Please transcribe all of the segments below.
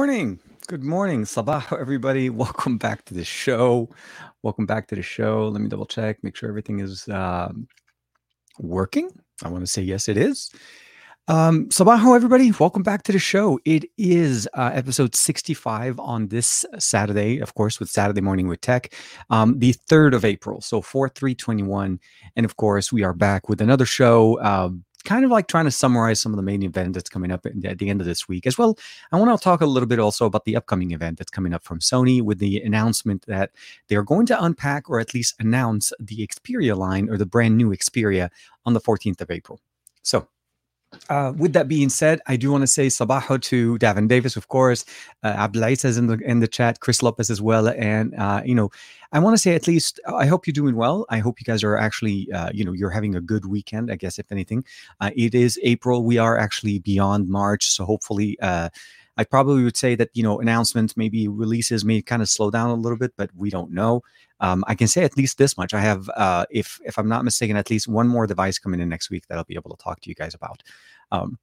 morning. Good morning. Sabah, everybody. Welcome back to the show. Welcome back to the show. Let me double check, make sure everything is uh, working. I want to say yes, it is. Um, Sabaho, everybody. Welcome back to the show. It is uh, episode 65 on this Saturday, of course, with Saturday Morning with Tech, um, the 3rd of April. So 4 3 21. And of course, we are back with another show. Uh, kind of like trying to summarize some of the main event that's coming up at the end of this week as well. I want to talk a little bit also about the upcoming event that's coming up from Sony with the announcement that they are going to unpack or at least announce the Xperia line or the brand new Xperia on the 14th of April. So uh, with that being said, I do want to say sabaho to Davin Davis, of course. Uh, Abdullah says in the in the chat, Chris Lopez as well, and uh, you know, I want to say at least I hope you're doing well. I hope you guys are actually, uh, you know, you're having a good weekend. I guess if anything, uh, it is April. We are actually beyond March, so hopefully. I probably would say that you know announcements, maybe releases may kind of slow down a little bit, but we don't know. Um, I can say at least this much: I have, uh, if if I'm not mistaken, at least one more device coming in next week that I'll be able to talk to you guys about. Um,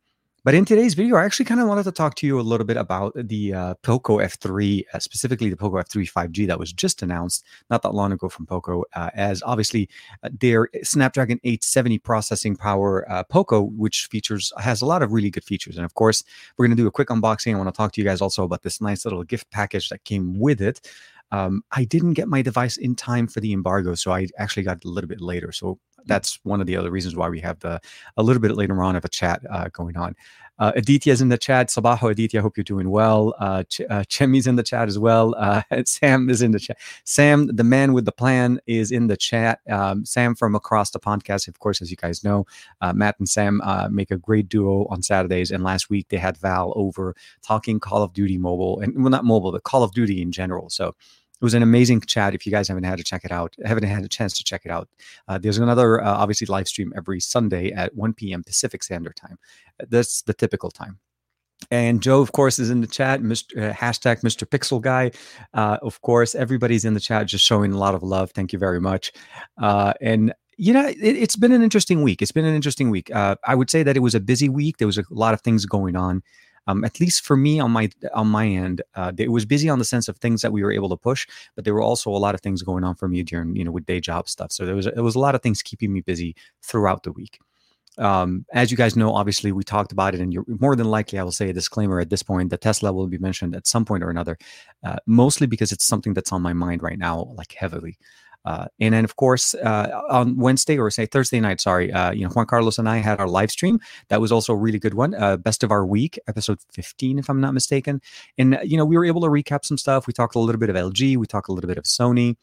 but in today's video, I actually kind of wanted to talk to you a little bit about the uh, Poco F3, uh, specifically the Poco F3 5G that was just announced not that long ago from Poco, uh, as obviously uh, their Snapdragon 870 processing power uh, Poco, which features has a lot of really good features. And of course, we're going to do a quick unboxing. I want to talk to you guys also about this nice little gift package that came with it. Um, I didn't get my device in time for the embargo, so I actually got it a little bit later. So that's one of the other reasons why we have the a little bit later on of a chat uh, going on. Uh, Aditya's in the chat. Sabaho Aditya, hope you're doing well. Uh, Ch- uh, Chemi's in the chat as well. Uh, Sam is in the chat. Sam, the man with the plan, is in the chat. Um, Sam from across the podcast, of course, as you guys know, uh, Matt and Sam uh, make a great duo on Saturdays. And last week they had Val over talking Call of Duty mobile and well, not mobile, but Call of Duty in general. So it was an amazing chat. If you guys haven't had to check it out, haven't had a chance to check it out, uh, there's another uh, obviously live stream every Sunday at 1 p.m. Pacific Standard Time. That's the typical time. And Joe, of course, is in the chat. Mr. Uh, hashtag Mr. Pixel Guy. Uh, of course, everybody's in the chat, just showing a lot of love. Thank you very much. Uh, and you know, it, has been an interesting week. It's been an interesting week. Uh, I would say that it was a busy week. There was a lot of things going on um, at least for me on my on my end, uh, it was busy on the sense of things that we were able to push, but there were also a lot of things going on for me during you know with day job stuff. So there was there was a lot of things keeping me busy throughout the week. Um, as you guys know, obviously we talked about it, and you're more than likely, I will say a disclaimer at this point: that Tesla will be mentioned at some point or another, uh, mostly because it's something that's on my mind right now, like heavily. Uh, and then, of course, uh, on Wednesday or say Thursday night, sorry, uh, you know, Juan Carlos and I had our live stream. That was also a really good one. Uh, best of our week, episode 15, if I'm not mistaken. And, you know, we were able to recap some stuff. We talked a little bit of LG, we talked a little bit of Sony.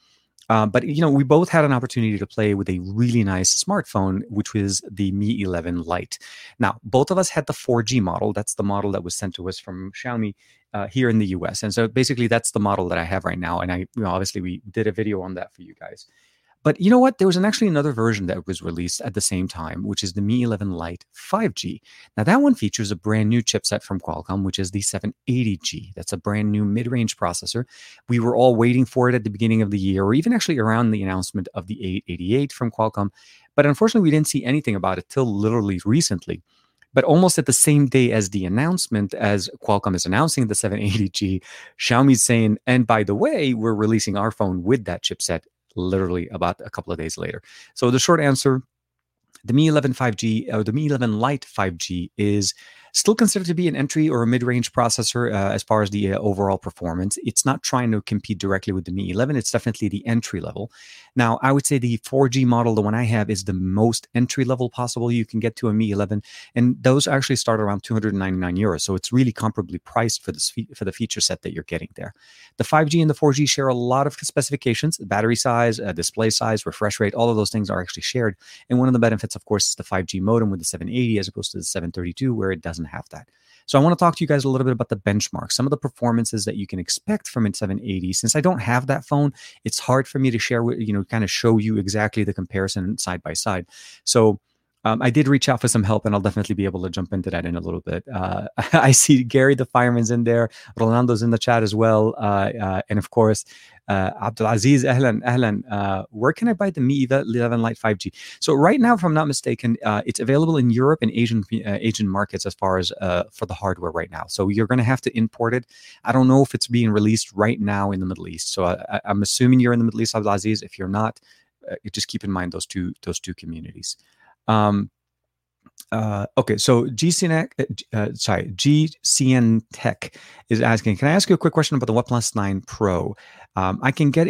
Uh, but you know, we both had an opportunity to play with a really nice smartphone, which was the Mi 11 Lite. Now, both of us had the 4G model. That's the model that was sent to us from Xiaomi uh, here in the US. And so basically, that's the model that I have right now. And I, you know, obviously, we did a video on that for you guys. But you know what? There was an, actually another version that was released at the same time, which is the Mi 11 Lite 5G. Now, that one features a brand new chipset from Qualcomm, which is the 780G. That's a brand new mid range processor. We were all waiting for it at the beginning of the year, or even actually around the announcement of the 888 from Qualcomm. But unfortunately, we didn't see anything about it till literally recently. But almost at the same day as the announcement, as Qualcomm is announcing the 780G, Xiaomi's saying, and by the way, we're releasing our phone with that chipset literally about a couple of days later. So the short answer the Mi 11 5G or the Mi 11 Lite 5G is still considered to be an entry or a mid-range processor uh, as far as the uh, overall performance. It's not trying to compete directly with the Mi 11. It's definitely the entry level. Now, I would say the 4G model, the one I have, is the most entry level possible you can get to a Mi 11, and those actually start around 299 euros. So it's really comparably priced for this for the feature set that you're getting there. The 5G and the 4G share a lot of specifications: battery size, uh, display size, refresh rate. All of those things are actually shared. And one of the benefits, of course, is the 5G modem with the 780 as opposed to the 732, where it doesn't have that. So I want to talk to you guys a little bit about the benchmark, some of the performances that you can expect from a 780. Since I don't have that phone, it's hard for me to share with you know kind of show you exactly the comparison side by side. So um, I did reach out for some help, and I'll definitely be able to jump into that in a little bit. Uh, I see Gary the fireman's in there, Rolando's in the chat as well, uh, uh, and of course, uh, Abdulaziz, Ahlan, Ahlan. Uh, where can I buy the Mi 11 Lite 5G? So right now, if I'm not mistaken, uh, it's available in Europe and Asian uh, Asian markets as far as uh, for the hardware right now. So you're going to have to import it. I don't know if it's being released right now in the Middle East. So I, am assuming you're in the Middle East, Abdulaziz. If you're not, uh, just keep in mind those two those two communities. Um, uh, okay, so GCN, uh, uh sorry, GCN Tech is asking, can I ask you a quick question about the OnePlus 9 Pro? Um, I can get,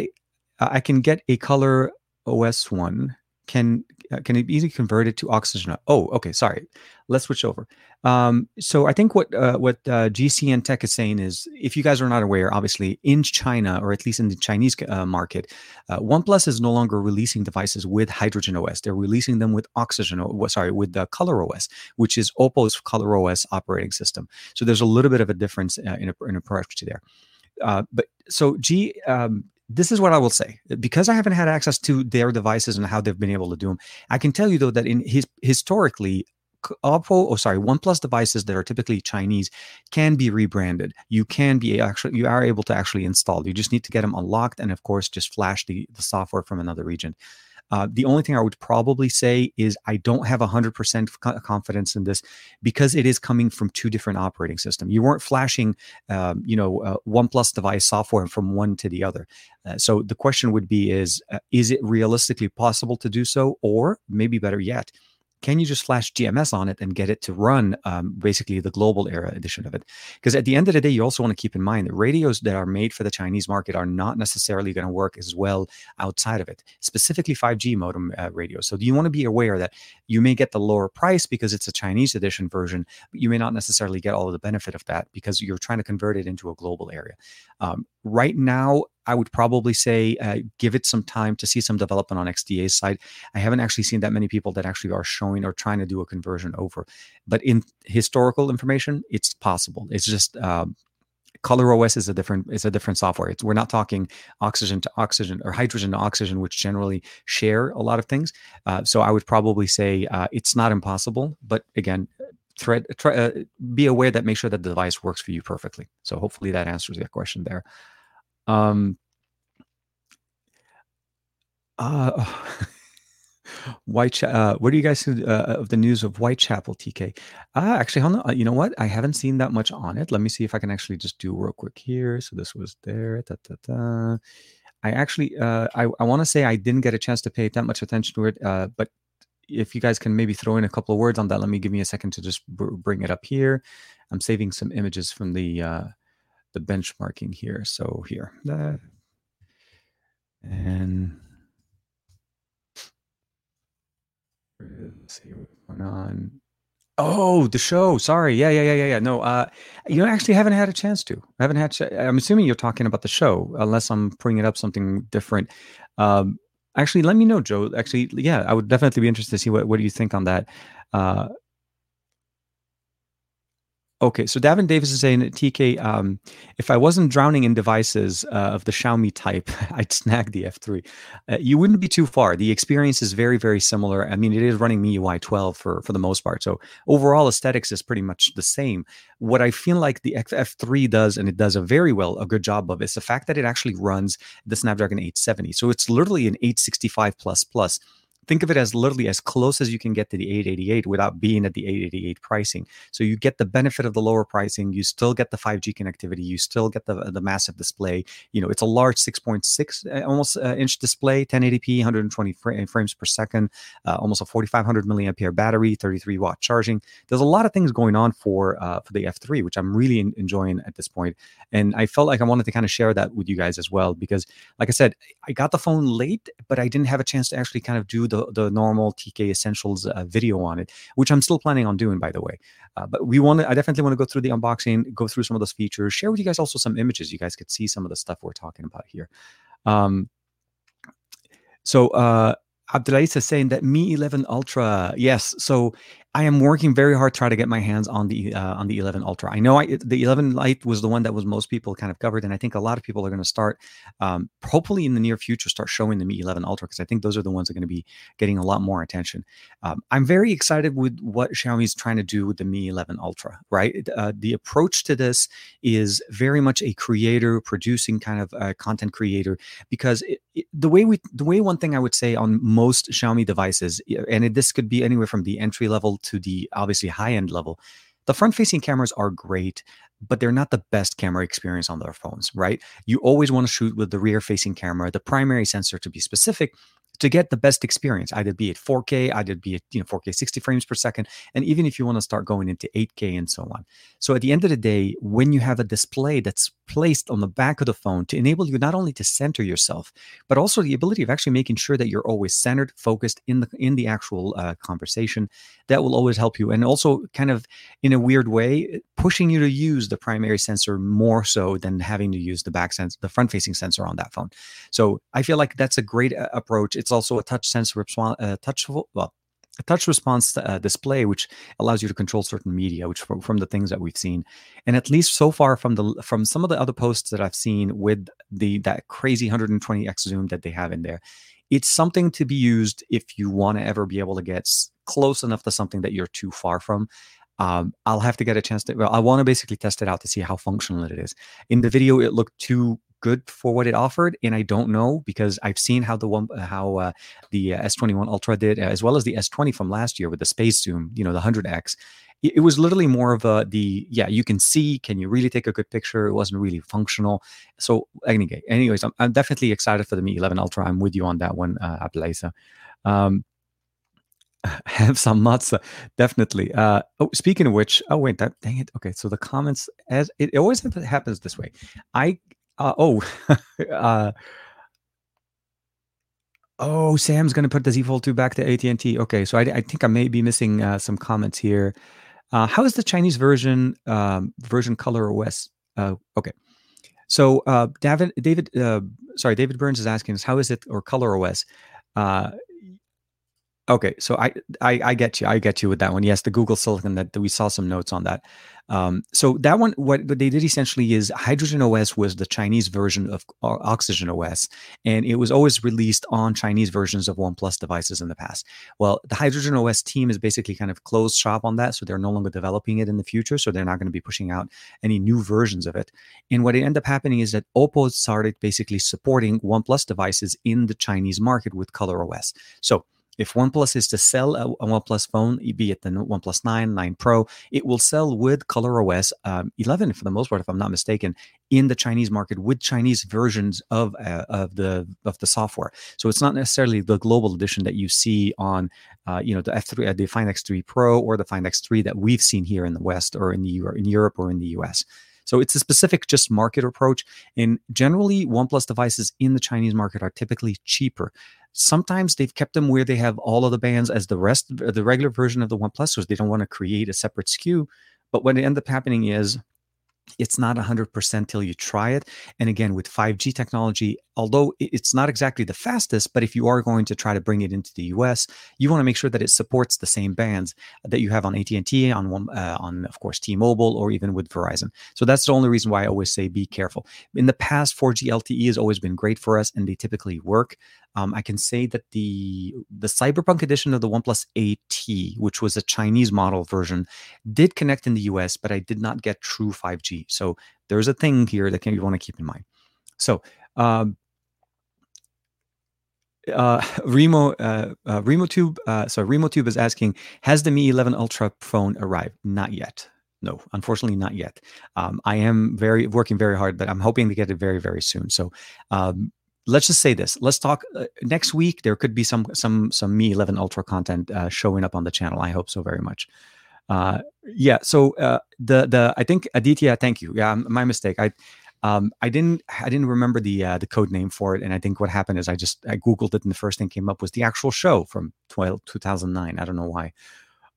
I can get a color OS one can uh, can it be easily converted to oxygen? Oh, okay. Sorry. Let's switch over. Um, so I think what uh, what uh, GCN Tech is saying is, if you guys are not aware, obviously in China or at least in the Chinese uh, market, uh, OnePlus is no longer releasing devices with Hydrogen OS. They're releasing them with Oxygen. Sorry, with the Color OS, which is Oppo's Color OS operating system. So there's a little bit of a difference in, a, in approach to there. but so G um, this is what I will say because I haven't had access to their devices and how they've been able to do them. I can tell you though that in his historically, Oppo, oh sorry, OnePlus devices that are typically Chinese can be rebranded. You can be actually you are able to actually install. You just need to get them unlocked and of course just flash the the software from another region. Uh, the only thing I would probably say is I don't have 100% confidence in this because it is coming from two different operating systems. You weren't flashing, um, you know, uh, OnePlus device software from one to the other. Uh, so the question would be: Is uh, is it realistically possible to do so, or maybe better yet? Can you just flash GMS on it and get it to run um, basically the global era edition of it? Because at the end of the day, you also want to keep in mind that radios that are made for the Chinese market are not necessarily going to work as well outside of it, specifically 5G modem uh, radios. So you want to be aware that you may get the lower price because it's a Chinese edition version, but you may not necessarily get all of the benefit of that because you're trying to convert it into a global area. Um, right now, I would probably say uh, give it some time to see some development on XDA's side. I haven't actually seen that many people that actually are showing or trying to do a conversion over. But in historical information, it's possible. It's just um, Color OS is a different is a different software. It's, we're not talking oxygen to oxygen or hydrogen to oxygen, which generally share a lot of things. Uh, so I would probably say uh, it's not impossible, but again, thread try, uh, be aware that make sure that the device works for you perfectly. So hopefully that answers your question there. Um, uh, White, uh, what do you guys think uh, of the news of Whitechapel, TK? Uh, actually, hold on. Uh, you know what? I haven't seen that much on it. Let me see if I can actually just do real quick here. So this was there. Da, da, da. I actually, uh, I, I want to say I didn't get a chance to pay that much attention to it, uh, but if you guys can maybe throw in a couple of words on that, let me give me a second to just bring it up here. I'm saving some images from the uh, the benchmarking here. So here, that, and let's see what's going on. Oh, the show. Sorry. Yeah, yeah, yeah, yeah, yeah. No, uh, you actually haven't had a chance to. I haven't had. Ch- I'm assuming you're talking about the show, unless I'm bringing up something different. Um, actually, let me know, Joe. Actually, yeah, I would definitely be interested to see what what do you think on that. Uh, Okay, so Davin Davis is saying TK, um, if I wasn't drowning in devices uh, of the Xiaomi type, I'd snag the F3. Uh, you wouldn't be too far. The experience is very, very similar. I mean, it is running MIUI 12 for for the most part. So overall aesthetics is pretty much the same. What I feel like the F3 does, and it does a very well, a good job of, is the fact that it actually runs the Snapdragon 870. So it's literally an 865 plus plus think of it as literally as close as you can get to the 888 without being at the 888 pricing. So you get the benefit of the lower pricing, you still get the 5G connectivity, you still get the the massive display. You know, it's a large 6.6 uh, almost uh, inch display, 1080p, 120 frames per second, uh, almost a 4500 milliampere battery, 33 watt charging. There's a lot of things going on for uh, for the F3, which I'm really in, enjoying at this point. And I felt like I wanted to kind of share that with you guys as well because, like I said, I got the phone late, but I didn't have a chance to actually kind of do the the the normal TK Essentials uh, video on it, which I'm still planning on doing, by the way. Uh, but we want to, I definitely want to go through the unboxing, go through some of those features, share with you guys also some images. You guys could see some of the stuff we're talking about here. Um, so uh, Abdulaziz is saying that Mi 11 Ultra, yes. So I am working very hard to try to get my hands on the uh, on the 11 Ultra. I know I, the 11 Lite was the one that was most people kind of covered, and I think a lot of people are going to start, um, hopefully in the near future, start showing the Mi 11 Ultra because I think those are the ones that are going to be getting a lot more attention. Um, I'm very excited with what Xiaomi's trying to do with the Mi 11 Ultra. Right, uh, the approach to this is very much a creator producing kind of uh, content creator because it, it, the way we the way one thing I would say on most Xiaomi devices, and it, this could be anywhere from the entry level to the obviously high end level, the front facing cameras are great, but they're not the best camera experience on their phones, right? You always want to shoot with the rear facing camera, the primary sensor to be specific, to get the best experience, either be it 4K, either be it you know 4K 60 frames per second, and even if you want to start going into 8K and so on. So at the end of the day, when you have a display that's placed on the back of the phone to enable you not only to center yourself, but also the ability of actually making sure that you're always centered, focused in the in the actual uh, conversation, that will always help you, and also kind of in a weird way pushing you to use the primary sensor more so than having to use the back sense, the front facing sensor on that phone. So I feel like that's a great uh, approach it's also a touch sensor uh, touch well, a touch response uh, display, which allows you to control certain media, which from, from, the things that we've seen, and at least so far from the from some of the other posts that I've seen with the that crazy 120x zoom that they have in there, it's something to be used if you want to ever be able to get close enough to something that you're too far from. Um, I'll have to get a chance to. Well, I want to basically test it out to see how functional it is. In the video, it looked too good for what it offered, and I don't know because I've seen how the one how uh, the uh, S21 Ultra did, as well as the S20 from last year with the space zoom, you know, the 100x. It, it was literally more of a the yeah, you can see, can you really take a good picture? It wasn't really functional. So anyway, anyways, I'm, I'm definitely excited for the Mi 11 Ultra. I'm with you on that one, uh. Um, have some matzah definitely uh oh speaking of which oh wait that dang it okay so the comments as it always happens this way i uh, oh, uh, oh, Sam's going to put the Z Fold 2 back to AT&T. Okay, so I, I think I may be missing uh, some comments here. Uh, how is the Chinese version um, version Color OS? Uh, okay, so uh, David, David, sorry, David Burns is asking us how is it or Color OS? Okay, so I, I, I get you. I get you with that one. Yes, the Google Silicon that, that we saw some notes on that. Um, so that one, what, they did essentially is Hydrogen OS was the Chinese version of Oxygen OS, and it was always released on Chinese versions of OnePlus devices in the past. Well, the Hydrogen OS team is basically kind of closed shop on that, so they're no longer developing it in the future. So they're not going to be pushing out any new versions of it. And what ended up happening is that Oppo started basically supporting OnePlus devices in the Chinese market with Color OS. So if OnePlus is to sell a, a OnePlus phone, be it the OnePlus 9, 9 Pro, it will sell with ColorOS um, 11 for the most part, if I'm not mistaken, in the Chinese market with Chinese versions of uh, of the of the software. So it's not necessarily the global edition that you see on, uh, you know, the F3, uh, the Find X3 Pro or the Find X3 that we've seen here in the West or in the in Europe or in the US. So it's a specific just market approach. And generally, OnePlus devices in the Chinese market are typically cheaper. Sometimes they've kept them where they have all of the bands as the rest, the regular version of the OnePlus, so they don't want to create a separate SKU. But what ends up happening is it's not 100% till you try it. And again, with 5G technology, although it's not exactly the fastest, but if you are going to try to bring it into the US, you want to make sure that it supports the same bands that you have on AT&T, on uh, on of course T-Mobile, or even with Verizon. So that's the only reason why I always say be careful. In the past, 4G LTE has always been great for us, and they typically work. Um, I can say that the the Cyberpunk edition of the OnePlus 8T, which was a Chinese model version, did connect in the US, but I did not get true 5G. So there's a thing here that you want to keep in mind. So um, uh, Remo, uh, uh, RemoTube, uh, so RemoTube is asking, has the Mi 11 Ultra phone arrived? Not yet. No, unfortunately, not yet. Um, I am very working very hard, but I'm hoping to get it very, very soon. So, um, let's just say this. Let's talk uh, next week. There could be some some some Mi 11 Ultra content uh, showing up on the channel. I hope so very much. Uh, yeah. So uh, the the I think Aditya, thank you. Yeah, my mistake. I um, I didn't I didn't remember the uh, the code name for it, and I think what happened is I just I googled it, and the first thing came up was the actual show from 12, 2009. I don't know why.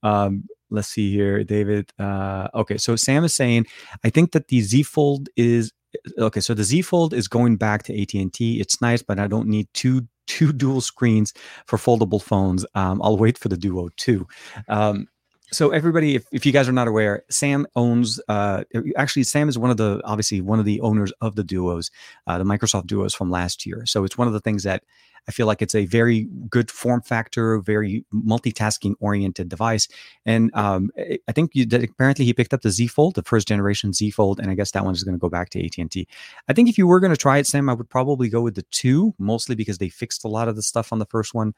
Um, let's see here, David. Uh, okay, so Sam is saying I think that the Z Fold is okay. So the Z Fold is going back to AT and T. It's nice, but I don't need two two dual screens for foldable phones. Um, I'll wait for the Duo two. Um, so everybody, if, if you guys are not aware, Sam owns. Uh, actually, Sam is one of the obviously one of the owners of the Duos, uh, the Microsoft Duos from last year. So it's one of the things that I feel like it's a very good form factor, very multitasking oriented device. And um, I think you, apparently he picked up the Z Fold, the first generation Z Fold, and I guess that one is going to go back to AT and T. I think if you were going to try it, Sam, I would probably go with the two, mostly because they fixed a lot of the stuff on the first one.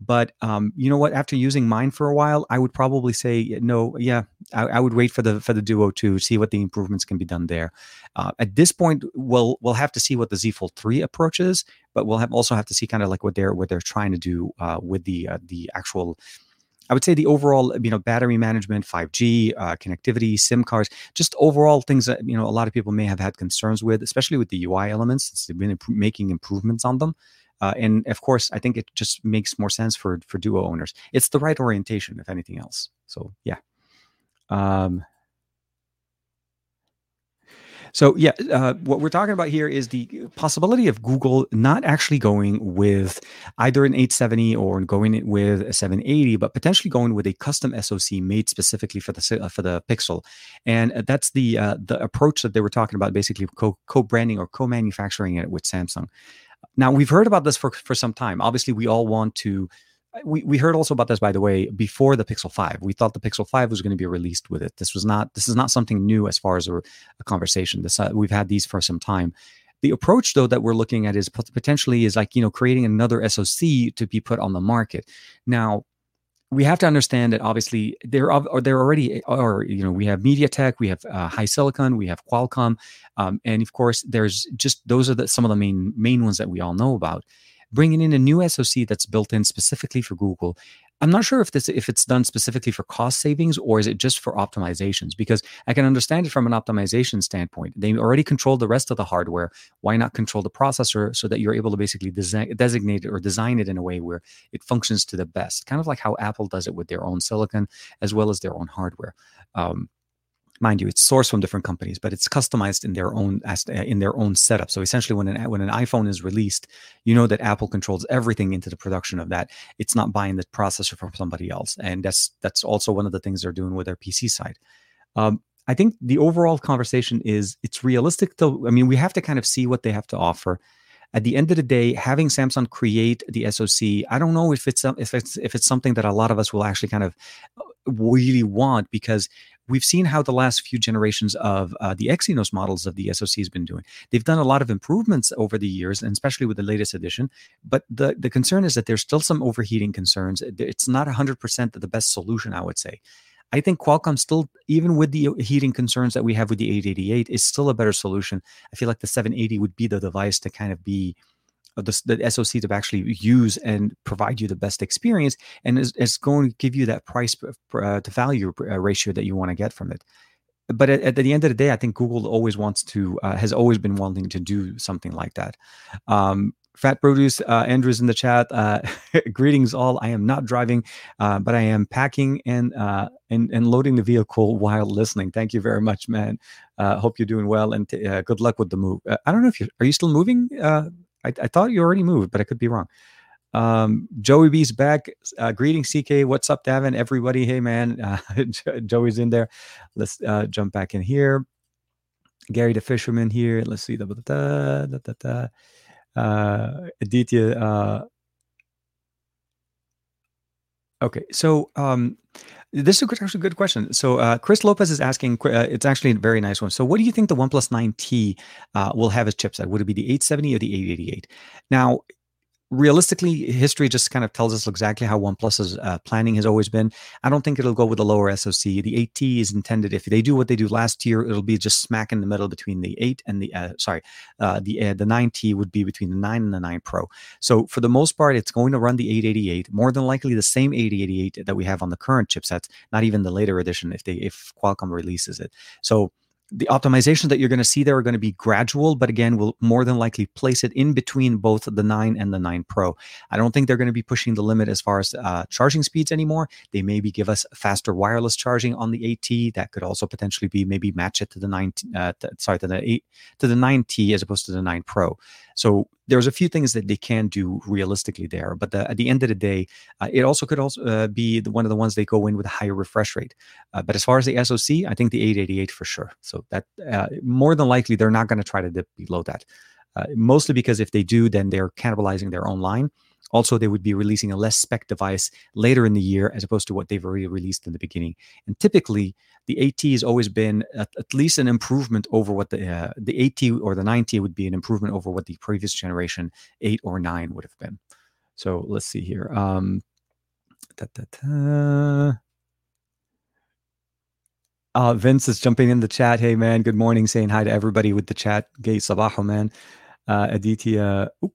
But um, you know what? After using mine for a while, I would probably say no. Yeah, I, I, would wait for the for the Duo to see what the improvements can be done there. Uh, at this point, we'll we'll have to see what the Z Fold three approaches, but we'll have also have to see kind of like what they're what they're trying to do uh, with the uh, the actual. I would say the overall, you know, battery management, 5G, uh, connectivity, SIM cards, just overall things that you know a lot of people may have had concerns with, especially with the UI elements. They've been imp- making improvements on them. Uh, and of course, I think it just makes more sense for for duo owners. It's the right orientation, if anything else. So yeah. Um, so yeah, uh, what we're talking about here is the possibility of Google not actually going with either an 870 or going with a 780, but potentially going with a custom SoC made specifically for the uh, for the Pixel, and that's the uh, the approach that they were talking about, basically co co branding or co manufacturing it with Samsung. Now we've heard about this for for some time. Obviously, we all want to. We, we heard also about this by the way before the Pixel 5. We thought the Pixel 5 was going to be released with it. This was not this is not something new as far as a, a conversation. This uh, we've had these for some time. The approach though that we're looking at is potentially is like you know creating another SoC to be put on the market. Now we have to understand that obviously they're or they're already or you know we have MediaTek, we have uh, Silicon, we have Qualcomm, um, and of course there's just those are the, some of the main main ones that we all know about. Bringing in a new SoC that's built in specifically for Google I'm not sure if this if it's done specifically for cost savings or is it just for optimizations because I can understand it from an optimization standpoint. They already control the rest of the hardware. Why not control the processor so that you're able to basically design, designate it or design it in a way where it functions to the best, kind of like how Apple does it with their own silicon as well as their own hardware. Um, mind you, it's sourced from different companies, but it's customized in their own in their own setup. So essentially, when an when an iPhone is released, you know that Apple controls everything into the production of that. It's not buying the processor from somebody else, and that's that's also one of the things they're doing with their PC side. Um, I think the overall conversation is it's realistic. To I mean, we have to kind of see what they have to offer. At the end of the day, having Samsung create the SoC, I don't know if it's if it's if it's something that a lot of us will actually kind of really want because we've seen how the last few generations of uh, the Exynos models of the SoC has been doing. They've done a lot of improvements over the years, and especially with the latest edition. But the, the concern is that there's still some overheating concerns. It's not 100% the best solution, I would say. I think Qualcomm still, even with the heating concerns that we have with the 888, is still a better solution. I feel like the 780 would be the device to kind of be the, the SoC to actually use and provide you the best experience, and it's, is going to give you that price uh, to value uh, ratio that you want to get from it. But at, at, the end of the day, I think Google always wants to uh, has always been wanting to do something like that. Um, Fat Produce, uh, Andrew's in the chat. Uh, greetings, all. I am not driving, uh, but I am packing and, uh, and and loading the vehicle while listening. Thank you very much, man. Uh, hope you're doing well, and t- good luck with the move. I don't know if you are you still moving, I, I thought you already moved, but I could be wrong. Um, Joey B's back. Uh, greetings, CK. What's up, Davin? Everybody, hey man. Uh, Joey's in there. Let's uh, jump back in here. Gary the Fisherman here. Let's see. Da, da, da, da, da. Uh, Aditya. Uh, okay, so um, this is a good, actually a good question. So uh, Chris Lopez is asking. Uh, it's actually a very nice one. So what do you think the OnePlus 9T uh, will have as chipset? Would it be the 870 or the 888? Now, realistically, history just kind of tells us exactly how OnePlus's uh, planning has always been. I don't think it'll go with the lower SoC. The 8T is intended if they do what they do last year, it'll be just smack in the middle between the 8 and the uh, sorry, uh, the uh, the 9T would be between the 9 and the 9 Pro. So for the most part, it's going to run the 888, more than likely the same 888 that we have on the current chipsets, not even the later edition if they if Qualcomm releases it. So the optimizations that you're going to see there are going to be gradual, but again, we'll more than likely place it in between both the 9 and the 9 Pro. I don't think they're going to be pushing the limit as far as uh, charging speeds anymore. They maybe give us faster wireless charging on the 8T. That could also potentially be maybe match it to the 9, uh, to, sorry, to the 8, to the 9T as opposed to the 9 Pro. So there's a few things that they can do realistically there, but the, at the end of the day, uh, it also could also uh, be the, one of the ones they go in with a higher refresh rate. Uh, but as far as the SoC, I think the 888 for sure. So that uh, more than likely they're not going to try to dip below that. Uh, mostly because if they do, then they're cannibalizing their own line. Also, they would be releasing a less spec device later in the year as opposed to what they've already released in the beginning. And typically, the 8T has always been at, at least an improvement over what the uh, the 8T or the 9T would be an improvement over what the previous generation 8 or 9 would have been. So let's see here. Um, da, da, da. Uh, Vince is jumping in the chat. Hey, man, good morning. Saying hi to everybody with the chat. Gay Sabaho, man uh, Aditya. Oop,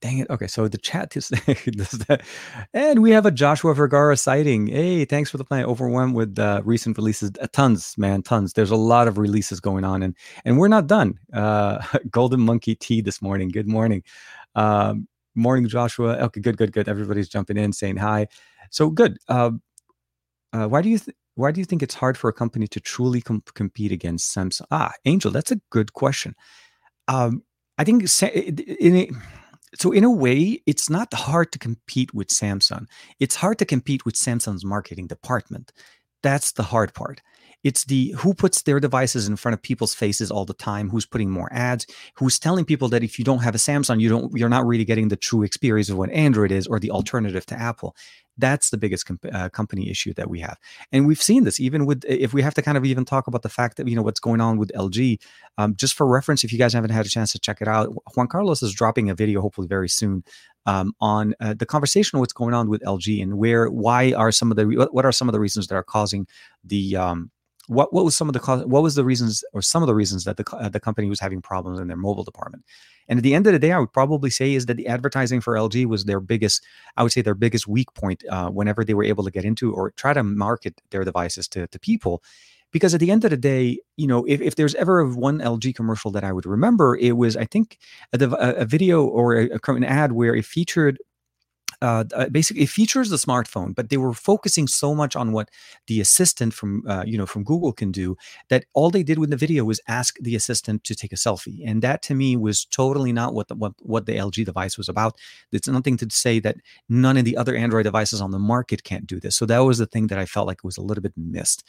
dang it. Okay, so the chat is. And we have a Joshua Vergara sighting. Hey, thanks for the play. Overwhelmed with uh, recent releases. Uh, tons, man, tons. There's a lot of releases going on, and and we're not done. Uh, Golden Monkey Tea this morning. Good morning. Um, morning, Joshua. Okay, good, good, good. Everybody's jumping in, saying hi. So good. Uh, uh, why do you th- why do you think it's hard for a company to truly com- compete against Samsung? Ah, Angel, that's a good question. Um, I think in so in a way, it's not hard to compete with Samsung. It's hard to compete with Samsung's marketing department. That's the hard part. It's the who puts their devices in front of people's faces all the time, who's putting more ads, who's telling people that if you don't have a Samsung, you don't you're not really getting the true experience of what Android is or the alternative to Apple. That's the biggest comp- uh, company issue that we have, and we've seen this even with if we have to kind of even talk about the fact that you know what's going on with LG. Um, just for reference, if you guys haven't had a chance to check it out, Juan Carlos is dropping a video hopefully very soon um, on uh, the conversation what's going on with LG and where why are some of the what are some of the reasons that are causing the um, what what was some of the cause, what was the reasons or some of the reasons that the uh, the company was having problems in their mobile department and at the end of the day, I would probably say is that the advertising for LG was their biggest, I would say their biggest weak point uh, whenever they were able to get into or try to market their devices to, to people. Because at the end of the day, you know, if, if there's ever one LG commercial that I would remember, it was, I think, a, a video or a, an ad where it featured uh, uh, basically it features the smartphone, but they were focusing so much on what the assistant from uh, you know from Google can do that all they did with the video was ask the assistant to take a selfie, and that to me was totally not what the what, what the LG device was about. It's nothing to say that none of the other Android devices on the market can't do this. So that was the thing that I felt like was a little bit missed.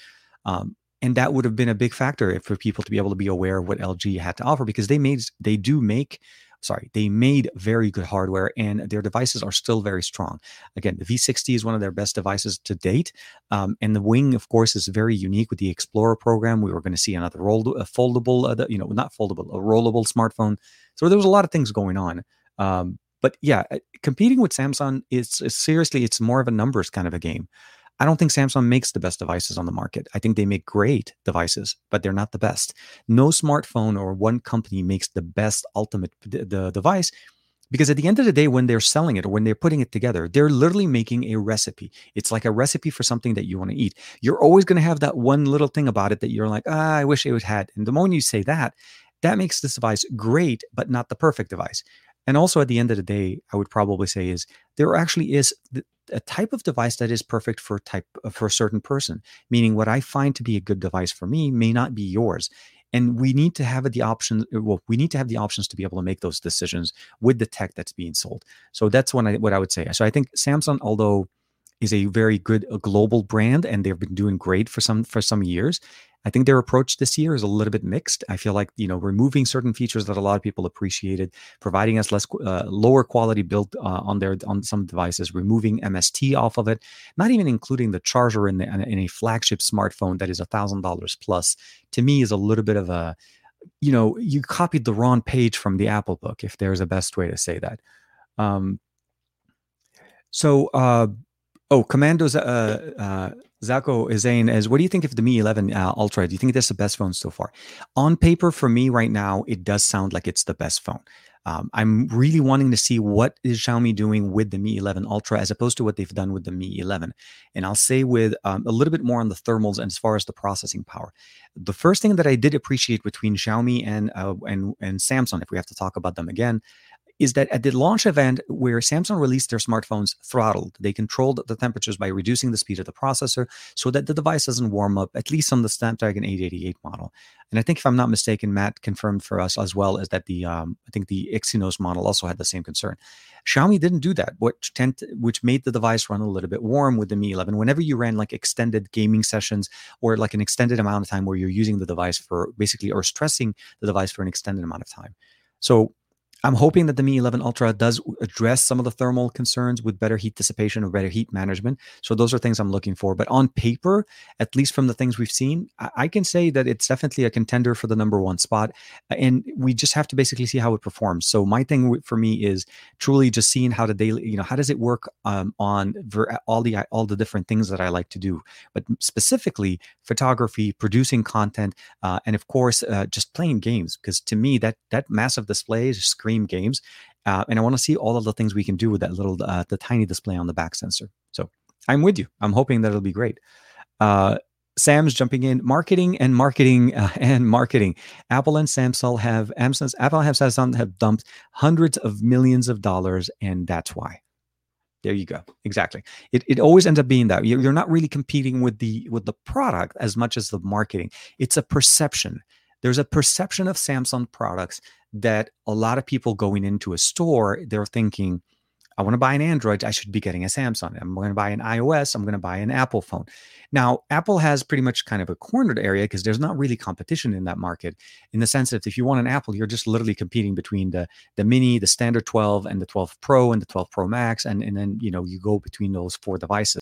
Um, and that would have been a big factor for people to be able to be aware of what LG had to offer because they made they do make sorry, they made very good hardware and their devices are still very strong. Again, the V60 is one of their best devices to date. Um, and the Wing, of course, is very unique with the Explorer program. We were going to see another roll, a foldable, uh, you know, not foldable, a rollable smartphone. So there was a lot of things going on. Um, but yeah, uh, competing with Samsung is seriously, it's more of a numbers kind of a game. I don't think Samsung makes the best devices on the market. I think they make great devices, but they're not the best. No smartphone or one company makes the best ultimate the device because at the end of the day when they're selling it or when they're putting it together they're literally making a recipe it's like a recipe for something that you want to eat you're always going to have that one little thing about it that you're like ah, i wish it would had and the moment you say that that makes this device great but not the perfect device and also at the end of the day i would probably say is there actually is a type of device that is perfect for type uh, for a certain person meaning what i find to be a good device for me may not be yours. And we need to have the option uh, well we need to have the options to be able to make those decisions with the tech that's being sold. So that's what i what i would say. So i think samsung although is a very good a global brand and they've been doing great for some for some years I think their approach this year is a little bit mixed. I feel like you know removing certain features that a lot of people appreciated, providing us less uh, lower quality build uh, on their on some devices, removing MST off of it, not even including the charger in the, in a flagship smartphone that is a thousand dollars plus. To me, is a little bit of a you know you copied the wrong page from the Apple book, if there's a best way to say that. Um, so, uh, oh, Commando's uh, uh, Zako is saying, is, what do you think of the Mi 11 uh, Ultra? Do you think that's the best phone so far? On paper, for me right now, it does sound like it's the best phone. Um, I'm really wanting to see what is Xiaomi doing with the Mi 11 Ultra as opposed to what they've done with the Mi 11. And I'll say with um, a little bit more on the thermals and as far as the processing power. The first thing that I did appreciate between Xiaomi and uh, and and Samsung, if we have to talk about them again, is that at the launch event where Samsung released their smartphones throttled, they controlled the temperatures by reducing the speed of the processor so that the device doesn't warm up, at least on the Snapdragon 888 model. And I think, if I'm not mistaken, Matt confirmed for us as well as that the um, I think the Exynos model also had the same concern. Xiaomi didn't do that, which tend to, which made the device run a little bit warm with the Mi 11. Whenever you ran like extended gaming sessions or like an extended amount of time where you're using the device for basically or stressing the device for an extended amount of time. So I'm hoping that the Mi 11 Ultra does address some of the thermal concerns with better heat dissipation or better heat management. So those are things I'm looking for. But on paper, at least from the things we've seen, I, can say that it's definitely a contender for the number one spot. And we just have to basically see how it performs. So my thing for me is truly just seeing how the daily, you know, how does it work um, on ver- all the all the different things that I like to do, but specifically photography, producing content, uh, and of course uh, just playing games. Because to me, that that massive display is games. Uh, and I want to see all of the things we can do with that little, uh, the tiny display on the back sensor. So I'm with you. I'm hoping that it'll be great. Uh, Sam's jumping in. Marketing and marketing uh, and marketing. Apple and Samsung have Amazon's Apple have Samsung have dumped hundreds of millions of dollars, and that's why. There you go. Exactly. It, it always ends up being that you're not really competing with the with the product as much as the marketing. It's a perception. There's a perception of Samsung products that a lot of people going into a store, they're thinking, I want to buy an Android, I should be getting a Samsung. I'm going to buy an iOS, I'm going to buy an Apple phone. Now, Apple has pretty much kind of a cornered area because there's not really competition in that market in the sense that if you want an Apple, you're just literally competing between the the mini, the standard 12 and the 12 Pro and the 12 Pro Max and and then, you know, you go between those four devices.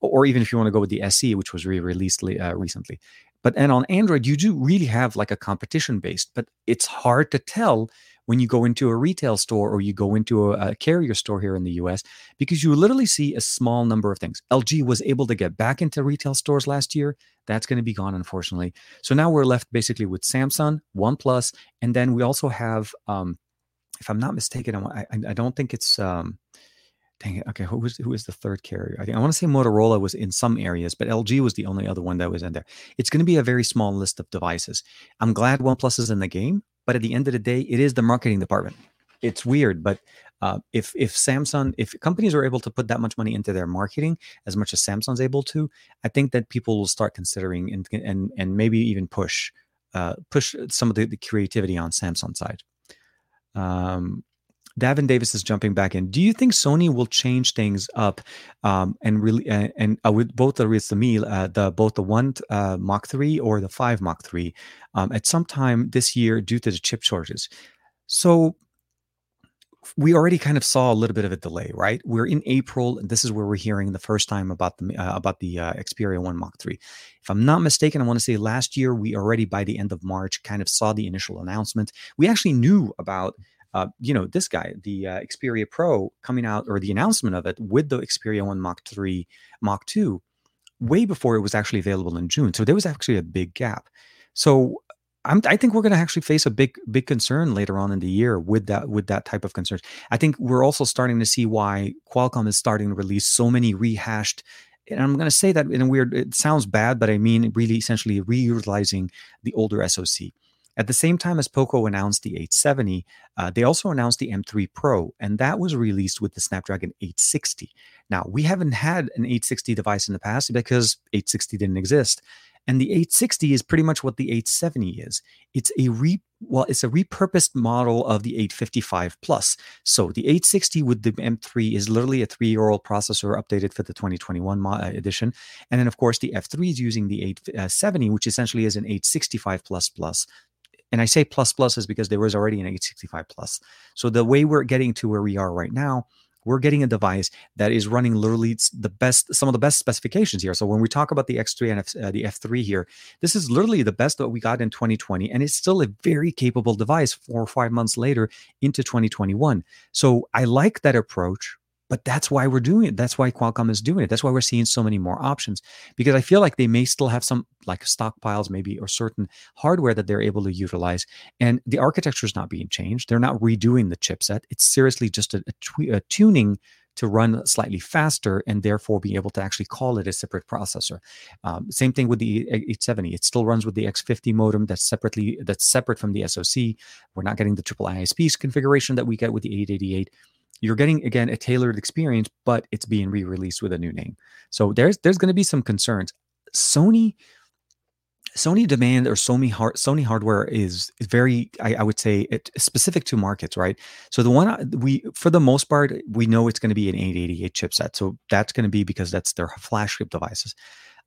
Or even if you want to go with the SE, which was re-released uh, recently. But and on Android, you do really have like a competition based, but it's hard to tell when you go into a retail store or you go into a, a, carrier store here in the US because you literally see a small number of things. LG was able to get back into retail stores last year. That's going to be gone, unfortunately. So now we're left basically with Samsung, OnePlus, and then we also have, um, if I'm not mistaken, I, I don't think it's. Um, dang it. Okay, who was who is the third carrier? I think I want to say Motorola was in some areas, but LG was the only other one that was in there. It's going to be a very small list of devices. I'm glad OnePlus is in the game, but at the end of the day, it is the marketing department. It's weird, but uh, if if Samsung, if companies are able to put that much money into their marketing as much as Samsung's able to, I think that people will start considering and and and maybe even push uh, push some of the, the creativity on Samsung side. Um, Davin Davis is jumping back in. Do you think Sony will change things up um, and really uh, and uh, with both the me uh, the both the one uh, Mach three or the five Mach three um, at some time this year due to the chip shortages? So we already kind of saw a little bit of a delay, right? We're in April, and this is where we're hearing the first time about the uh, about the uh, Xperia One Mach Three. If I'm not mistaken, I want to say last year we already by the end of March kind of saw the initial announcement. We actually knew about uh, you know, this guy, the uh, Xperia Pro coming out or the announcement of it with the Xperia 1 Mach 3, Mach 2, way before it was actually available in June. So there was actually a big gap. So I'm, i think we're going to actually face a big, big concern later on in the year with that, with that type of concerns. I think we're also starting to see why Qualcomm is starting to release so many rehashed and I'm going to say that in a weird, it sounds bad, but I mean really essentially reutilizing the older SoC. At the same time as Poco announced the 870, uh, they also announced the M3 Pro, and that was released with the Snapdragon 860. Now, we haven't had an 860 device in the past because 860 didn't exist. And the 860 is pretty much what the 870 is. It's a re well, it's a repurposed model of the 855 plus. So the 860 with the M3 is literally a three-year-old processor updated for the 2021 uh, edition, and then of course the F3 is using the 870, which essentially is an 865 plus plus and I say plus plus is because there was already an 865 plus. So the way we're getting to where we are right now, we're getting a device that is running literally the best, some of the best specifications here. So when we talk about the X3 and F, uh, the F3 here, this is literally the best that we got in 2020, and it's still a very capable device four or five months later into 2021. So I like that approach but that's why we're doing it. That's why Qualcomm is doing it. That's why we're seeing so many more options because I feel like they may still have some like stockpiles, maybe, or certain hardware that they're able to utilize. And the architecture is not being changed. They're not redoing the chipset. It's seriously just a, tuning to run slightly faster and therefore be able to actually call it a separate processor. Um, same thing with the 870. It still runs with the X50 modem that's separately that's separate from the SoC. We're not getting the triple ISPs configuration that we get with the 888 you're getting again a tailored experience but it's being re-released with a new name so there's there's going to be some concerns sony Sony demand or Sony hard, Sony hardware is, very, I, I would say, it, specific to markets, right? So the one uh, we, for the most part, we know it's going to be an 888 chipset. So that's going to be because that's their flagship devices.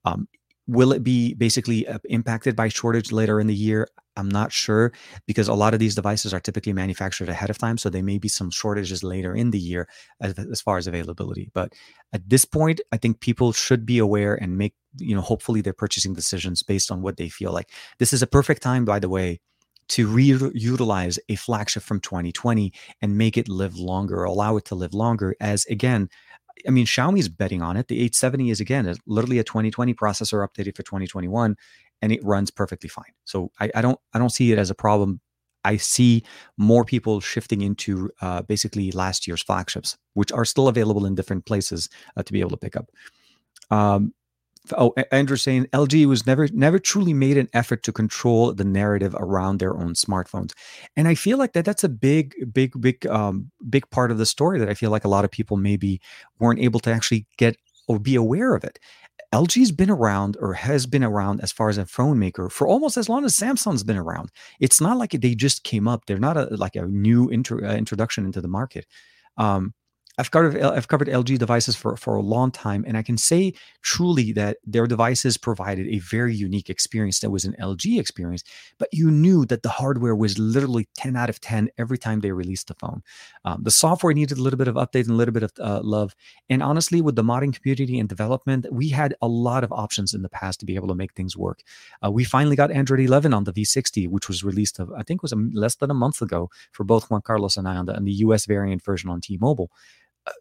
Um, will it be basically uh, impacted by shortage later in the year? I'm not sure because a lot of these devices are typically manufactured ahead of time. So there may be some shortages later in the year as, as far as availability. But at this point, I think people should be aware and make, you know, hopefully their purchasing decisions based on what they feel like. This is a perfect time, by the way, to reutilize a flagship from 2020 and make it live longer, allow it to live longer. As again, I mean, Xiaomi's betting on it. The 870 is again is literally a 2020 processor updated for 2021 and it runs perfectly fine. So I, I don't I don't see it as a problem. I see more people shifting into uh, basically last year's flagships, which are still available in different places uh, to be able to pick up. Um, oh, Andrew saying LG was never never truly made an effort to control the narrative around their own smartphones, and I feel like that that's a big, big, big, um, big part of the story that I feel like a lot of people maybe weren't able to actually get or be aware of it. LG's been around or has been around as far as a phone maker for almost as long as Samsung's been around. It's not like they just came up. They're not a, like a new intro, uh, introduction into the market. Um, I've covered I've covered LG devices for for a long time, and I can say truly that their devices provided a very unique experience that was an LG experience. But you knew that the hardware was literally ten out of ten every time they released the phone. Um, the software needed a little bit of update and a little bit of uh, love. And honestly, with the modding community and development, we had a lot of options in the past to be able to make things work. Uh, we finally got Android 11 on the V60, which was released, of, I think, was a, less than a month ago for both Juan Carlos and I on the, on the US variant version on T-Mobile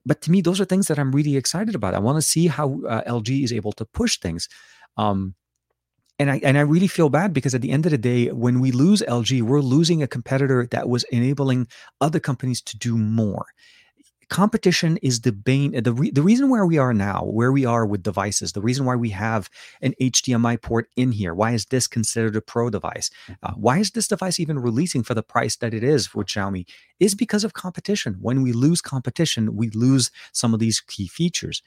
but to me, those are things that I'm really excited about. I want to see how uh, LG is able to push things. Um, and I and I really feel bad because at the end of the day, when we lose LG, we're losing a competitor that was enabling other companies to do more competition is the bane the, re, the reason where we are now where we are with devices the reason why we have an hdmi port in here why is this considered a pro device? Uh, mm-hmm. why is this device even releasing for the price that it is for xiaomi? Is because of competition. When we lose competition we lose some of these key features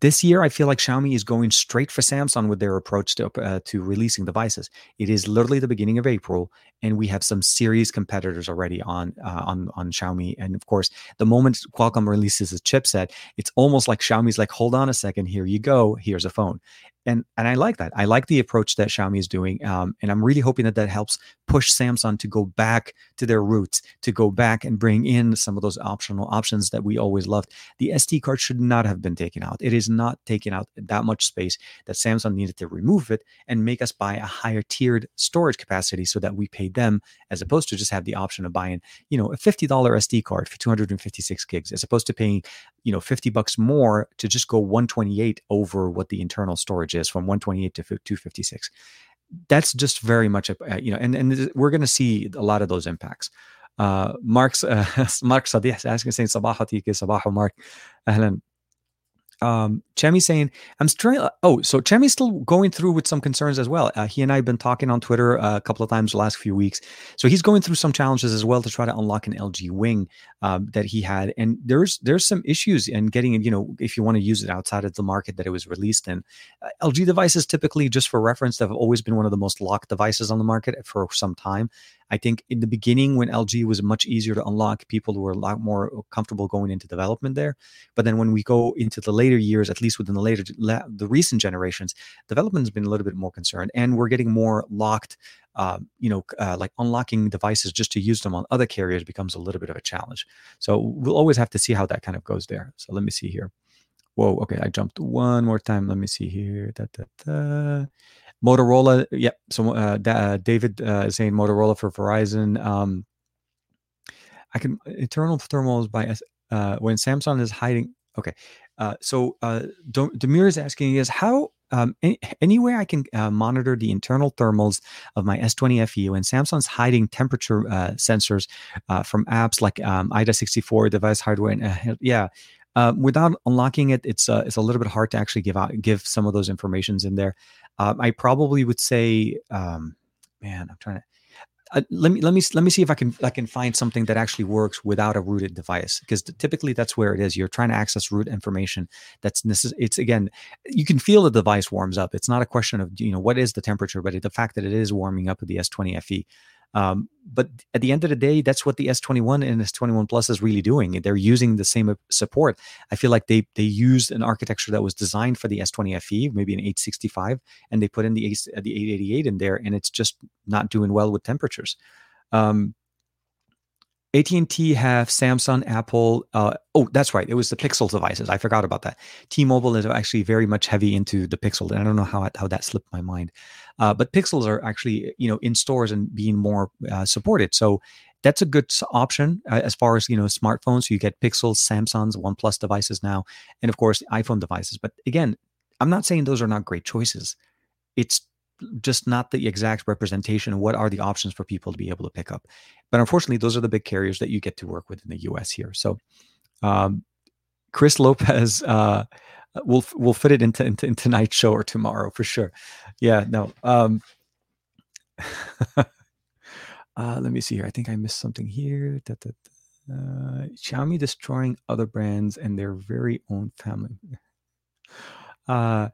this year, I feel like Xiaomi is going straight for Samsung with their approach to uh, to releasing devices. It is literally the beginning of April, and we have some serious competitors already on uh, on on Xiaomi. And of course, the moment Qualcomm releases a chipset, it's almost like Xiaomi's like, "Hold on a second, here you go, here's a phone." And and I like that. I like the approach that Xiaomi is doing, um, and I'm really hoping that that helps push Samsung to go back to their roots, to go back and bring in some of those optional options that we always loved. The SD card should not have been taken out. It is not taking out that much space that Samsung needed to remove it and make us buy a higher tiered storage capacity so that we pay them as opposed to just have the option of buying, you know, a $50 SD card for 256 gigs, as opposed to paying, you know, 50 bucks more to just go 128 over what the internal storage is from 128 to 256 that's just very much a you know and and we're going to see a lot of those impacts. Uh mark's uh, mark sadih asking saying sabah sabah mark. Ahlan um, saying, I'm still, Oh, so Chemi's still going through with some concerns as well. Uh, he and I have been talking on Twitter uh, a couple of times the last few weeks. So he's going through some challenges as well to try to unlock an LG wing um, that he had. And there's there's some issues in getting you know, if you want to use it outside of the market that it was released in. Uh, LG devices typically, just for reference, have always been one of the most locked devices on the market for some time. I think in the beginning, when LG was much easier to unlock, people were a lot more comfortable going into development there. But then when we go into the later years, at least within the later, the recent generations, development has been a little bit more concerned, and we're getting more locked. Uh, you know, uh, like unlocking devices just to use them on other carriers becomes a little bit of a challenge. So we'll always have to see how that kind of goes there. So let me see here. Whoa, okay, I jumped one more time. Let me see here. Da, da, da. Motorola, yep. So uh, uh, David uh, is saying Motorola for Verizon. Um, I can internal thermals by uh, when Samsung is hiding. Okay, uh, so uh, Demir is asking is how um, any, any, way I can uh, monitor the internal thermals of my S20 FE when Samsung's hiding temperature uh, sensors uh, from apps like um, AIDA64 device hardware. And, uh, yeah, Uh, without unlocking it, it's uh, it's a little bit hard to actually give out give some of those informations in there. Um, I probably would say, um, man, I'm trying to uh, let me let me let me see if I can I can find something that actually works without a rooted device because typically that's where it is. You're trying to access root information. That's necess- it's again you can feel the device warms up. It's not a question of you know what is the temperature, but the fact that it is warming up with the S20 FE. Um, but at the end of the day, that's what the S21 and S21 Plus is really doing. They're using the same support. I feel like they they used an architecture that was designed for the S20 FE, maybe an 865, and they put in the the 888 in there, and it's just not doing well with temperatures. Um, AT&T have Samsung, Apple. Uh, oh, that's right. It was the Pixel devices. I forgot about that. T-Mobile is actually very much heavy into the Pixel, and I don't know how how that slipped my mind. Uh, but Pixels are actually you know in stores and being more uh, supported. So that's a good option uh, as far as you know smartphones. So you get Pixels, Samsung's, OnePlus devices now, and of course iPhone devices. But again, I'm not saying those are not great choices. It's just not the exact representation what are the options for people to be able to pick up. But unfortunately, those are the big carriers that you get to work with in the US here. So um, Chris Lopez uh, we'll we'll fit it into, into, into tonight's show or tomorrow for sure. Yeah, no. Um, uh, let me see here. I think I missed something here. Da, da, da. Uh, Xiaomi destroying other brands and their very own family. Uh,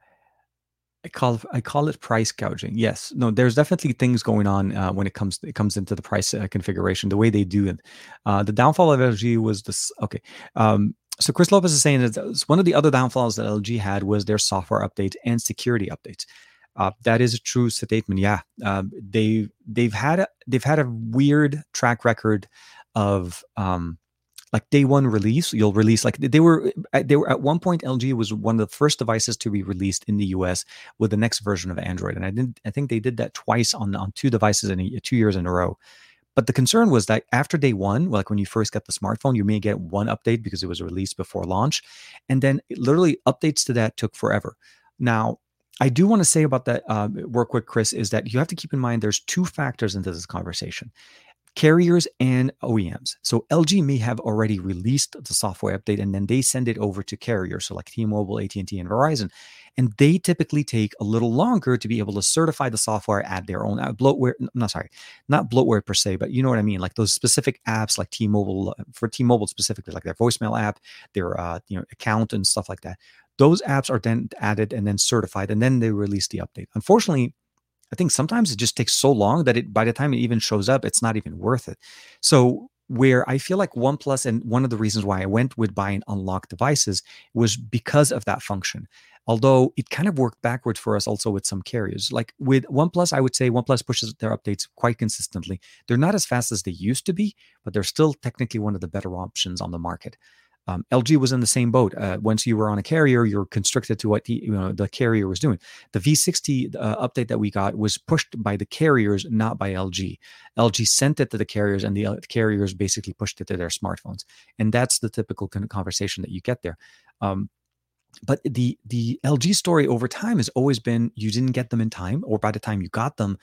I call I call it price gouging. Yes, no, there's definitely things going on uh, when it comes it comes into the price uh, configuration. The way they do it, uh, the downfall of LG was this. Okay, um, so Chris Lopez is saying that one of the other downfalls that LG had was their software update and security updates. Uh, that is a true statement. Yeah, um, they they've had a, they've had a weird track record of um, like day one release you'll release like they were uh, they were at one point lg was one of the first devices to be released in the us with the next version of android and i didn't i think they did that twice on on two devices in a, two years in a row. But the concern was that after day one like when you first get the smartphone you may get one update because it was released before launch and then literally updates to that took forever. Now I do want to say about that uh, work with Chris is that you have to keep in mind there's two factors into this conversation carriers and OEMs. So LG may have already released the software update and then they send it over to carriers, so like T-Mobile, AT&T, and Verizon, and they typically take a little longer to be able to certify the software at their own uh, bloatware. I'm not sorry, not bloatware per se, but you know what I mean, like those specific apps, like T-Mobile uh, for T-Mobile specifically, like their voicemail app, their uh, you know account and stuff like that. Those apps are then added and then certified, and then they release the update. Unfortunately, I think sometimes it just takes so long that it by the time it even shows up, it's not even worth it. So where I feel like OnePlus and one of the reasons why I went with buying unlocked devices was because of that function. Although it kind of worked backwards for us also with some carriers. Like with OnePlus, I would say OnePlus pushes their updates quite consistently. They're not as fast as they used to be, but they're still technically one of the better options on the market. Um, LG was in the same boat. Uh, once you were on a carrier, you're constricted to what the, you know, the carrier was doing. The V60 uh, update that we got was pushed by the carriers, not by LG. LG sent it to the carriers, and the, uh, carriers basically pushed it to their smartphones. And that's the typical conversation that you get there. Um, but the the LG story over time has always been you didn't get them in time, or by the time you got them,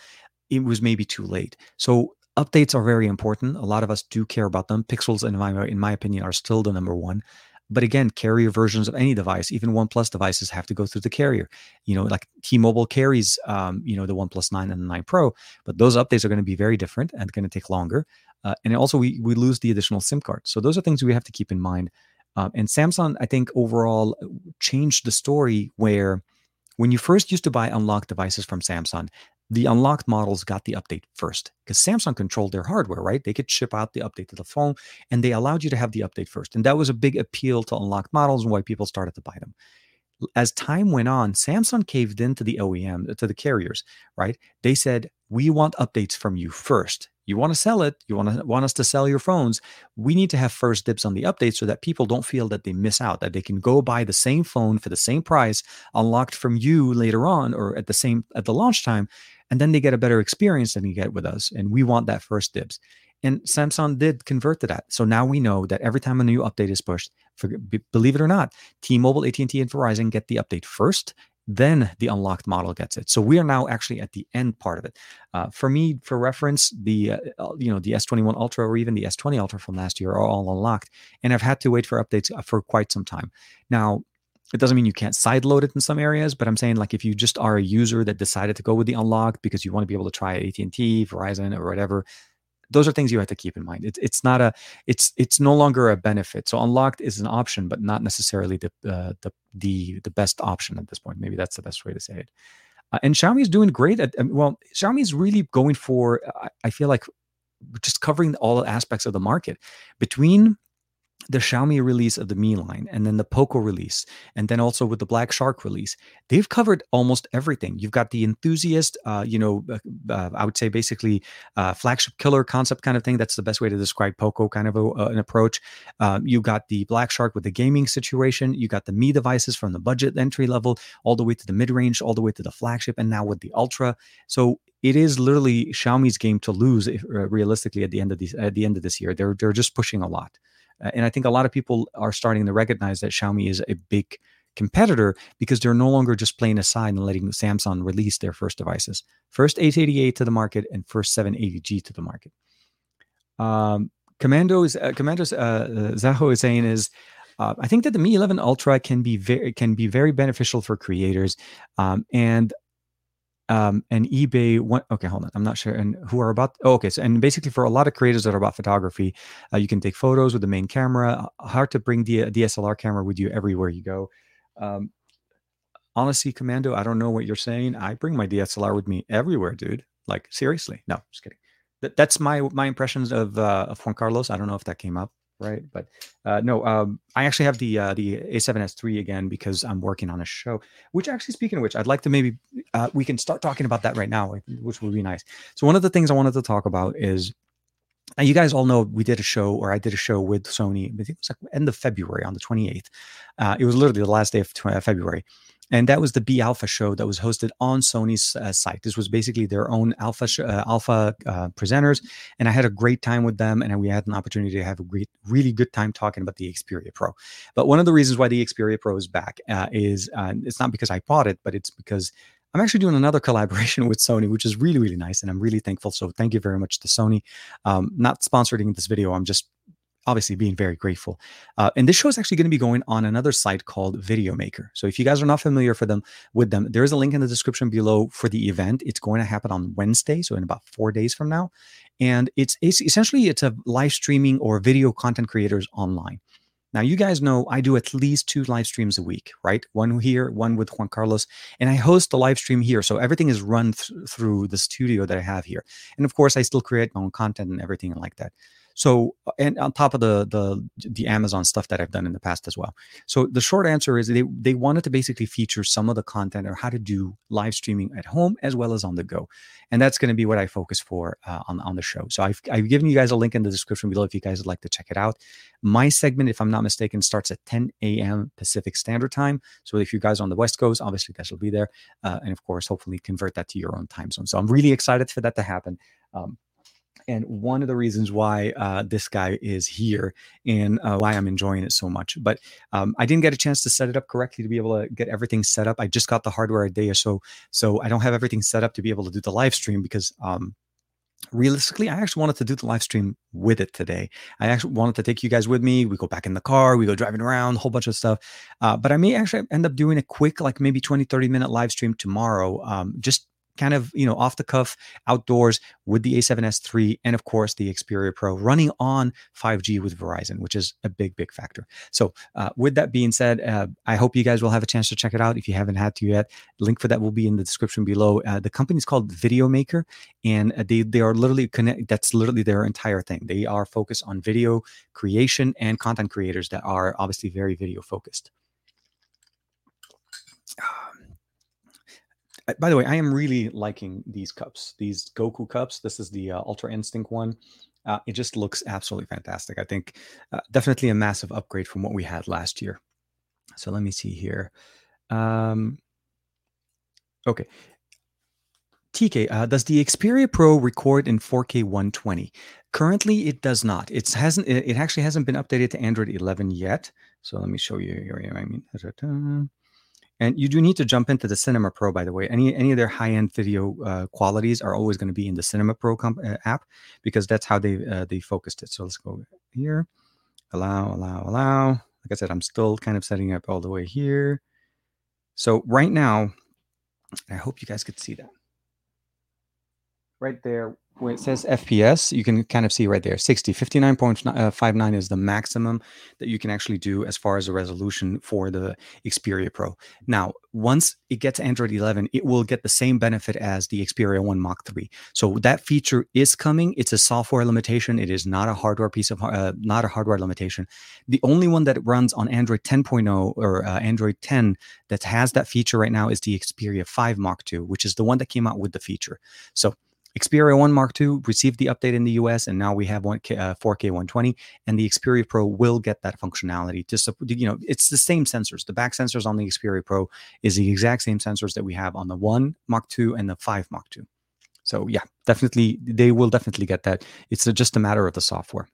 it was maybe too late. So updates are very important. A lot of us do care about them. Pixels, in my in my opinion, are still the number one. But again, carrier versions of any device, even OnePlus devices, have to go through the carrier. You know, like T-Mobile carries, um, you know, the OnePlus Nine and the Nine Pro, but those updates are going to be very different and going to take longer. Uh, and also, we we lose the additional SIM card. So those are things we have to keep in mind. Uh, and Samsung, I think, overall uh, changed the story where when you first used to buy unlocked devices from Samsung, the unlocked models got the update first because Samsung controlled their hardware, right? They could ship out the update to the phone and they allowed you to have the update first. And that was a big appeal to unlocked models and why people started to buy them. As time went on, Samsung caved into the OEM, uh, to the carriers, right? They said, We want updates from you first you want to sell it, you want to want us to sell your phones, we need to have first dibs on the update so that people don't feel that they miss out, that they can go buy the same phone for the same price unlocked from you later on or at the same at the launch time, and then they get a better experience than you get with us. And we want that first dibs. And Samsung did convert to that. So now we know that every time a new update is pushed, for, believe it or not, T-Mobile, AT&T, and Verizon get the update first, then the unlocked model gets it. So we are now actually at the end part of it. Uh, for me, for reference, the uh, you know the S21 Ultra or even the S20 Ultra from last year are all unlocked, and I've had to wait for updates uh, for quite some time. Now, it doesn't mean you can't sideload it in some areas, but I'm saying like if you just are a user that decided to go with the unlocked because you want to be able to try AT&T, Verizon, or whatever, those are things you have to keep in mind. It's it's not a it's it's no longer a benefit. So unlocked is an option, but not necessarily the uh, the the the best option at this point. Maybe that's the best way to say it. Uh, and Xiaomi is doing great. At well, Xiaomi is really going for. I feel like just covering all aspects of the market between the Xiaomi release of the Mi line and then the Poco release and then also with the Black Shark release, they've covered almost everything. You've got the enthusiast, uh, you know, uh, uh, I would say basically uh, flagship killer concept kind of thing. That's the best way to describe Poco kind of a, uh, an approach. Um, you got the Black Shark with the gaming situation. You got the Mi devices from the budget entry level all the way to the mid range, all the way to the flagship, and now with the Ultra. So it is literally Xiaomi's game to lose if, realistically at the end of these at the end of this year. They're they're just pushing a lot. Uh, and I think a lot of people are starting to recognize that Xiaomi is a big competitor because they're no longer just playing aside and letting Samsung release their first devices. First 888 to the market and first 780G to the market. Um, Commando's uh, Commando's uh, Zaho is saying is uh, I think that the Mi 11 Ultra can be very can be very beneficial for creators, um, and um, and eBay. One, okay, hold on. I'm not sure. And who are about? Oh, okay. So, and basically, for a lot of creators that are about photography, uh, you can take photos with the main camera. Uh, hard to bring the DSLR camera with you everywhere you go. Um, honestly, Commando, I don't know what you're saying. I bring my DSLR with me everywhere, dude. Like seriously. No, just kidding. That, that's my my impressions of uh, of Juan Carlos. I don't know if that came up right? But uh, no, um, I actually have the uh, the A7S3 again because I'm working on a show. Which actually, speaking of which, I'd like to maybe uh, we can start talking about that right now, which would be nice. So one of the things I wanted to talk about is. And you guys all know we did a show, or I did a show with Sony. I think it was like end of February on the 28th. Uh, it was literally the last day of February, and that was the Be Alpha show that was hosted on Sony's uh, site. This was basically their own alpha sh- uh, alpha uh, presenters, and I had a great time with them, and we had an opportunity to have a great, really good time talking about the Xperia Pro. But one of the reasons why the Xperia Pro is back uh, is uh, it's not because I bought it, but it's because I'm actually doing another collaboration with Sony, which is really, really nice. And I'm really thankful. So thank you very much to Sony. Um, not sponsoring this video. I'm just obviously being very grateful. Uh, and this show is actually going to be going on another site called Video Maker. So if you guys are not familiar for them with them, there is a link in the description below for the event. It's going to happen on Wednesday, so in about four days from now. And it's, it's essentially it's a live streaming or video content creators online. Now, you guys know I do at least two live streams a week, right? One here, one with Juan Carlos, and I host the live stream here. So everything is run th- through the studio that I have here. And of course, I still create my own content and everything like that. So, uh, and on top of the the the Amazon stuff that I've done in the past as well. So the short answer is they they wanted to basically feature some of the content or how to do live streaming at home as well as on the go, and that's going to be what I focus for uh, on on the show. So I've I've given you guys a link in the description below if you guys would like to check it out. My segment, if I'm not mistaken, starts at 10 a.m. Pacific Standard Time. So if you guys are on the West Coast, obviously you guys will be there, uh, and of course, hopefully convert that to your own time zone. So I'm really excited for that to happen. Um, and one of the reasons why uh, this guy is here and uh, why I'm enjoying it so much. But um, I didn't get a chance to set it up correctly to be able to get everything set up. I just got the hardware a day or so, so I don't have everything set up to be able to do the live stream because um, realistically, I actually wanted to do the live stream with it today. I actually wanted to take you guys with me. We go back in the car, we go driving around, a whole bunch of stuff. Uh, but I may actually end up doing a quick, like maybe 20, 30 minute live stream tomorrow, um, just kind of you know off the cuff outdoors with the A7S3 and of course the Xperia Pro running on 5G with Verizon, which is a big big factor. So uh, with that being said, uh, I hope you guys will have a chance to check it out if you haven't had to yet. Link for that will be in the description below. Uh, the company is called Video Maker, and they they are literally connect. That's literally their entire thing. They are focused on video creation and content creators that are obviously very video focused. By the way, I am really liking these cups, these Goku cups. This is the uh, Ultra Instinct one. Uh, it just looks absolutely fantastic. I think uh, definitely a massive upgrade from what we had last year. So let me see here. Um, okay. TK, uh, does the Xperia Pro record in 4K 120? Currently, it does not. It hasn't. It actually hasn't been updated to Android 11 yet. So let me show you here. I mean, And you do need to jump into the Cinema Pro, by the way. Any any of their high end video uh, qualities are always going to be in the Cinema Pro comp- uh, app because that's how they uh, they focused it. So let's go here, allow, allow, allow. Like I said, I'm still kind of setting up all the way here. So right now, I hope you guys could see that. Right there, where it says FPS, you can kind of see right there 60, 59.59 is the maximum that you can actually do as far as the resolution for the Xperia Pro. Now, once it gets Android 11, it will get the same benefit as the Xperia 1 Mark 3. So that feature is coming. It's a software limitation. It is not a hardware piece of uh, not a hardware limitation. The only one that runs on Android 10.0 or uh, Android 10 that has that feature right now is the Xperia 5 Mark 2, which is the one that came out with the feature. So Xperia 1 Mark II received the update in the US, and now we have one, uh, 4K 120, and the Xperia Pro will get that functionality to. You know, it's the same sensors. The back sensors on the Xperia Pro is the exact same sensors that we have on the 1 Mark II and the 5 Mark II. So yeah, definitely, they will definitely get that. It's just a matter of the software.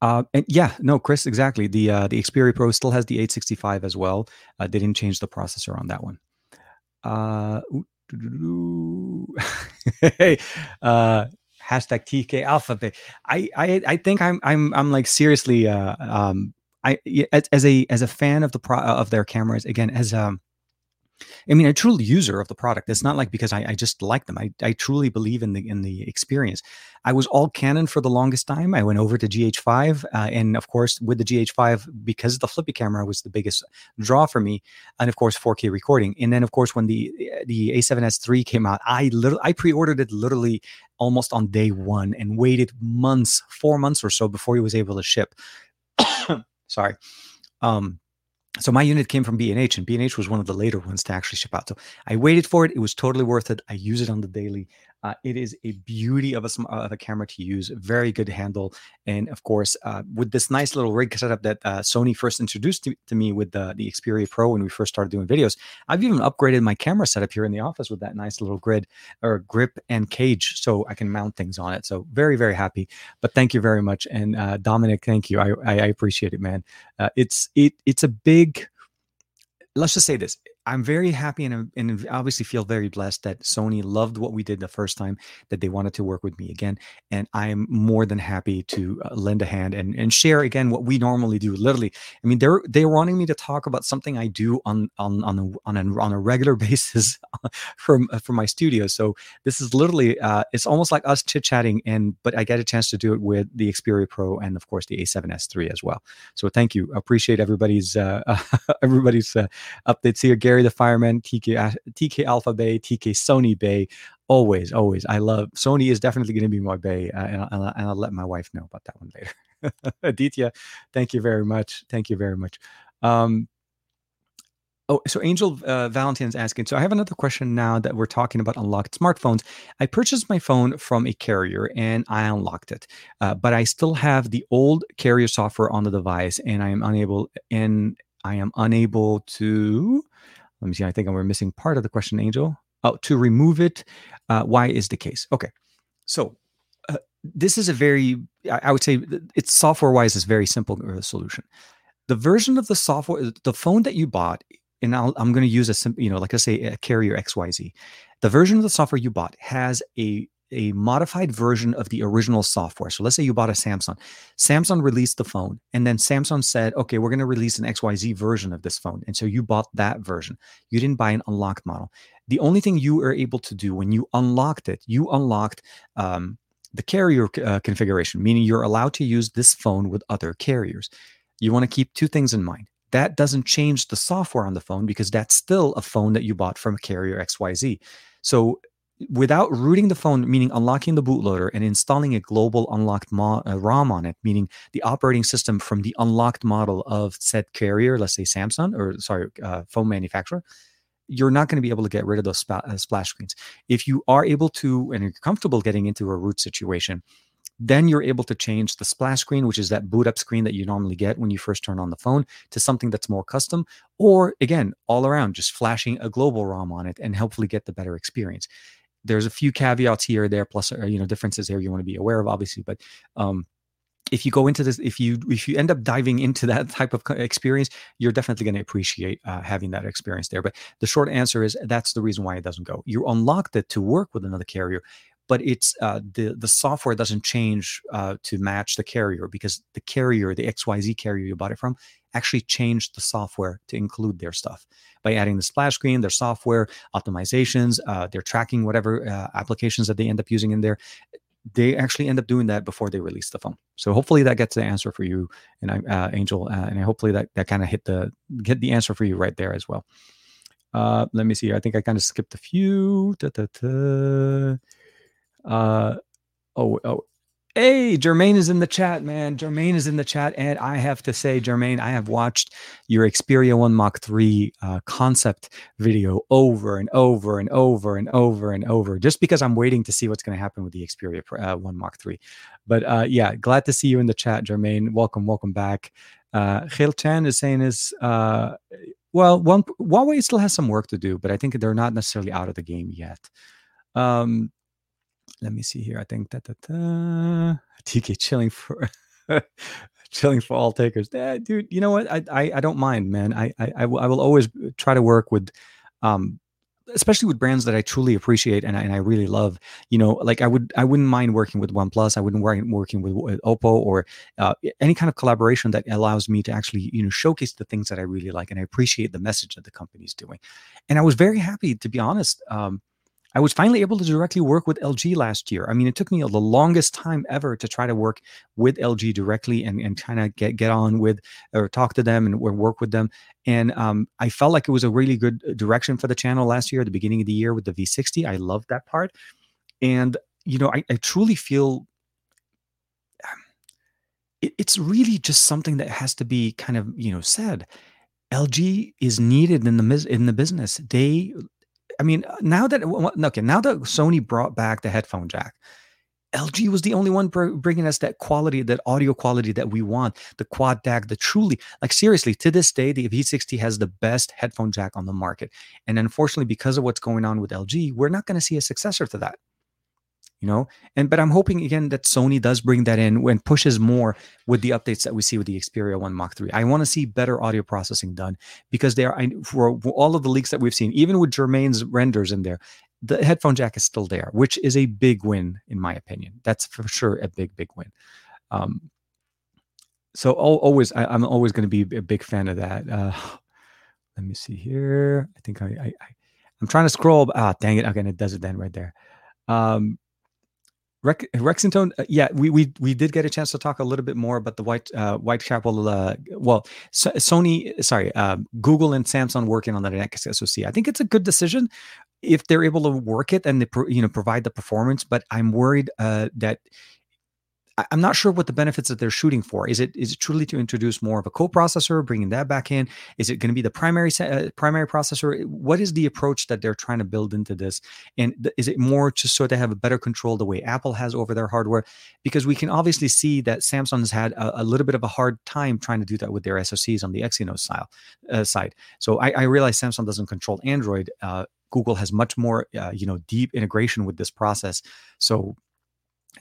Uh, and yeah, no, Chris, exactly. The uh, the Xperia Pro still has the 865 as well. Uh, they didn't change the processor on that one. Uh, hey, uh, hashtag TK Alphabet. I, I I think I'm I'm I'm like seriously uh um I as, as a as a fan of the pro of their cameras again as um I mean, a true user of the product. It's not like because I, I, just like them. I, I truly believe in the in the experience. I was all Canon for the longest time. I went over to GH5, uh, and of course, with the GH5, because the flippy camera was the biggest draw for me, and of course, 4K recording. And then, of course, when the the A7S III came out, I little I pre-ordered it literally almost on day one and waited months, four months or so before it was able to ship. Sorry. Um, so my unit came from B&H and B&H was one of the later ones to actually ship out. So I waited for it. It was totally worth it. I use it on the daily. Uh, it is a beauty of a, of a camera to use, very good handle. And of course, uh, with this nice little rig setup that uh, Sony first introduced to, to, me with the, the Xperia Pro when we first started doing videos, I've even upgraded my camera setup here in the office with that nice little grid or grip and cage so I can mount things on it. So very, very happy. But thank you very much. And uh, Dominic, thank you. I, I, I appreciate it, man. Uh, it's it it's a big let's just say this I'm very happy and, and obviously feel very blessed that Sony loved what we did the first time, that they wanted to work with me again. And I'm more than happy to uh, lend a hand and, and share again what we normally do. Literally, I mean, they're they're wanting me to talk about something I do on on on a, on a, on a regular basis from uh, from my studio. So this is literally uh, it's almost like us chit chatting, and but I get a chance to do it with the Xperia Pro and of course the A7S3 as well. So thank you, appreciate everybody's uh, everybody's uh, updates here. Gary Gary the Fireman, TK TK Alpha Bay, TK Sony Bay. Always, always. I love Sony is definitely going to be my bay, uh, and, I'll, and I'll let my wife know about that one later. Aditya, thank you very much. Thank you very much. Um, Oh, so Angel uh, Valentine's asking. So I have another question now that we're talking about unlocked smartphones. I purchased my phone from a carrier and I unlocked it, uh, but I still have the old carrier software on the device, and I am unable and I am unable to let me see. I think we're missing part of the question, Angel. Oh, to remove it. Uh, why is the case? Okay. So uh, this is a very, I would say, it's software wise, is very simple uh, solution. The version of the software, the phone that you bought, and i am going to use a simple, you know, like I say, a carrier XYZ. The version of the software you bought has a a modified version of the original software. So let's say you bought a Samsung. Samsung released the phone, and then Samsung said, okay, we're going to release an XYZ version of this phone. And so you bought that version. You didn't buy an unlocked model. The only thing you were able to do when you unlocked it, you unlocked um, the carrier uh, configuration, meaning you're allowed to use this phone with other carriers. You want to keep two things in mind. That doesn't change the software on the phone because that's still a phone that you bought from a carrier XYZ. So without rooting the phone, meaning unlocking the bootloader and installing a global unlocked mo- uh, ROM on it, meaning the operating system from the unlocked model of said carrier, let's say Samsung or sorry, uh, phone manufacturer, you're not going to be able to get rid of those uh, splash screens. If you are able to and you're comfortable getting into a root situation, then you're able to change the splash screen, which is that boot up screen that you normally get when you first turn on the phone, to something that's more custom, or again, all around, just flashing a global ROM on it and hopefully get the better experience there's a few caveats here or there, plus uh, you know differences here you want to be aware of, obviously. But um, if you go into this, if you if you end up diving into that type of experience, you're definitely going to appreciate uh, having that experience there. But the short answer is that's the reason why it doesn't go. You unlocked it to work with another carrier, but it's uh, the the software doesn't change uh, to match the carrier because the carrier, the XYZ carrier you bought it from, actually changed the software to include their stuff by adding the splash screen, their software optimizations, uh, their tracking, whatever uh, applications that they end up using in there they actually end up doing that before they release the phone. So hopefully that gets the answer for you, and I, uh, Angel, uh, and hopefully that that kind of hit the get the answer for you right there as well. Uh, let me see. I think I kind of skipped a few. Da, da, da. Uh, oh, oh, Hey, Jermaine is in the chat, man. Jermaine is in the chat. And I have to say, Jermaine, I have watched your Xperia 1 Mark 3 uh, concept video over and over and over and over and over, just because I'm waiting to see what's going to happen with the Xperia uh, 1 Mark 3. But uh, yeah, glad to see you in the chat, Jermaine. Welcome, welcome back. Uh, Khil Chan is saying is, uh, well, one, Huawei still has some work to do, but I think they're not necessarily out of the game yet. Um, let me see here. I think that TK chilling for chilling for all takers. Eh, dude, you know what? I, I I don't mind, man. I I I will, I will always try to work with um especially with brands that I truly appreciate and I, and I really love. You know, like I would I wouldn't mind working with OnePlus. I wouldn't mind working with, with Oppo or uh, any kind of collaboration that allows me to actually you know showcase the things that I really like and I appreciate the message that the company's doing. And I was very happy to be honest. Um, I was finally able to directly work with LG last year. I mean, it took me the longest time ever to try to work with LG directly and, and kind of get, get on with or talk to them and work with them. And um, I felt like it was a really good uh, direction for the channel last year, at the beginning of the year with the V60. I loved that part. And, you know, I, I truly feel it, it's really just something that has to be kind of, you know, said. LG is needed in the in the business. They I mean, now that okay, now that Sony brought back the headphone jack, LG was the only one bringing us that quality, that audio quality that we want, the quad DAC, the truly, like seriously, to this day, the V60 has the best headphone jack on the market. And unfortunately, because of what's going on with LG, we're not going to see a successor to that you know? And but i'm hoping again that sony does bring that in and pushes more with the updates that we see with the xperia 1 mark 3 i want to see better audio processing done because there I, for all of the leaks that we've seen even with jermaine's renders in there the headphone jack is still there which is a big win in my opinion. That's for sure a big big win. Um, so always I, am always going to be a big fan of that. Uh, let me see here. I think i, I, I i'm trying to scroll ah dang it. Again it does it then right there. Um, Rex, Rexington, uh, yeah, we, we we did get a chance to talk a little bit more about the White uh, Whitechapel. Uh, well, so, Sony, sorry, uh, Google and Samsung working on the next SoC. I think it's a good decision if they're able to work it and they you know provide the performance. But I'm worried uh, that I'm not sure what the benefits that they're shooting for. Is it is it truly to introduce more of a co-processor, bringing that back in? Is it going to be the primary uh, primary processor? What is the approach that they're trying to build into this? And th- is it more just so they have a better control the way Apple has over their hardware? Because we can obviously see that Samsung has had a, a little bit of a hard time trying to do that with their SoCs on the Exynos style, uh, side. So I, I, realize Samsung doesn't control Android. Uh, Google has much more, uh, you know, deep integration with this process. So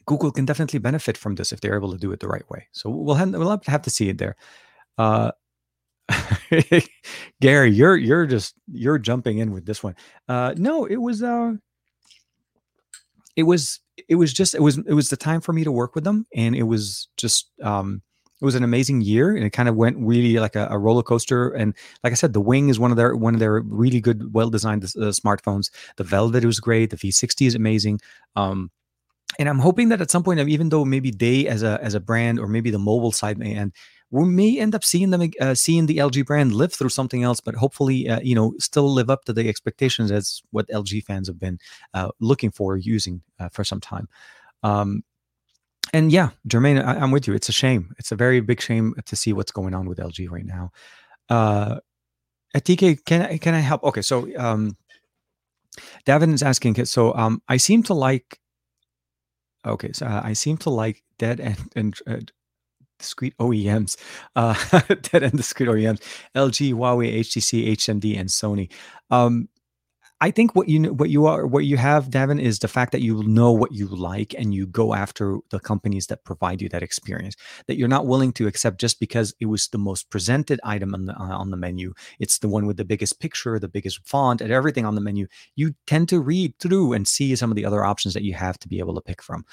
Google can definitely benefit from this if they're able to do it the right way. So we'll have, we'll have to see it there. Uh, Gary, you're you're just you're jumping in with this one. Uh, no, it was uh, it was it was just it was it was the time for me to work with them, and it was just um, it was an amazing year, and it kind of went really like a, a roller coaster. And like I said, the Wing is one of their one of their really good, well designed uh, smartphones. The Velvet was great. The V60 is amazing. Um, and I'm hoping that at some point, even though maybe they as a as a brand or maybe the mobile side may end, we may end up seeing them uh, seeing the LG brand live through something else, but hopefully, uh, you know, still live up to the expectations as what LG fans have been uh, looking for using uh, for some time. Um, and yeah, Jermaine, I, am with you. It's a shame. It's a very big shame to see what's going on with LG right now. Uh, TK, can I can I help? Okay, so um, Davin is asking. So um, I seem to like Okay, so uh, I seem to like dead and and uh, discrete OEMs, uh, dead and discrete OEMs, LG, Huawei, HTC, HMD, and Sony. Um, I think what you what you are what you have, Davin, is the fact that you know what you like and you go after the companies that provide you that experience. That you're not willing to accept just because it was the most presented item on the uh, on the menu. It's the one with the biggest picture, the biggest font, and everything on the menu. You tend to read through and see some of the other options that you have to be able to pick from.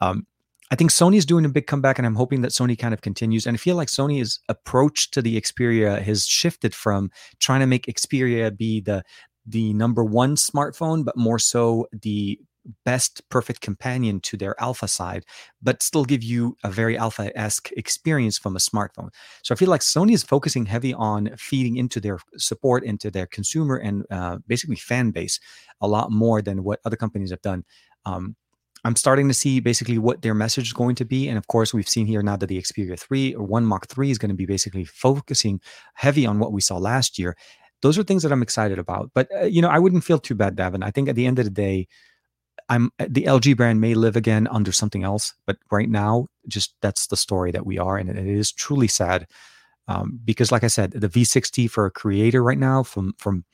Um, I think Sony's doing a big comeback, and I'm hoping that Sony kind of continues. And I feel like Sony's approach to the Xperia has shifted from trying to make Xperia be the the number one smartphone, but more so the best perfect companion to their alpha side, but still give you a very alpha esque experience from a smartphone. So I feel like Sony is focusing heavy on feeding into their support, into their consumer and uh, basically fan base a lot more than what other companies have done. Um, I'm starting to see basically what their message is going to be. And of course, we've seen here now that the Xperia 3 or 1 Mark 3 is going to be basically focusing heavy on what we saw last year. Those are things that I'm excited about. But, uh, you know, I wouldn't feel too bad, Davin. I think at the end of the day, I'm uh, the LG brand may live again under something else, but right now, just that's the story that we are, and it is truly sad um, because, like I said, the V60 for a creator right now, from from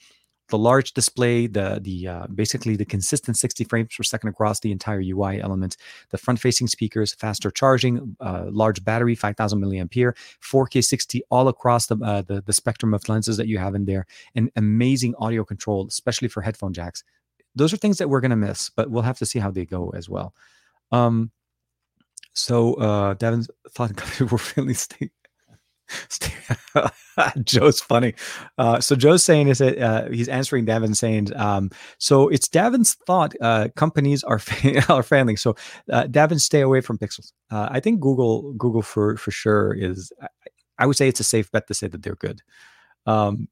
the large display, the the uh, basically the consistent 60 frames per second across the entire UI element, the front-facing speakers, faster charging, uh, large battery, 5,000 milliampere, 4K 60 all across the, uh, the the spectrum of lenses that you have in there, and amazing audio control, especially for headphone jacks. Those are things that we're gonna miss, but we'll have to see how they go as well. Um, so uh, Devin's thought we're really stay Joe's funny. Uh, so Joe's saying is that uh, he's answering Davin saying, um, so it's Davin's thought uh, companies are are failing. So uh, Davin, stay away from pixels. Uh, I think Google Google for for sure is. I, I, would say it's a safe bet to say that they're good. Um,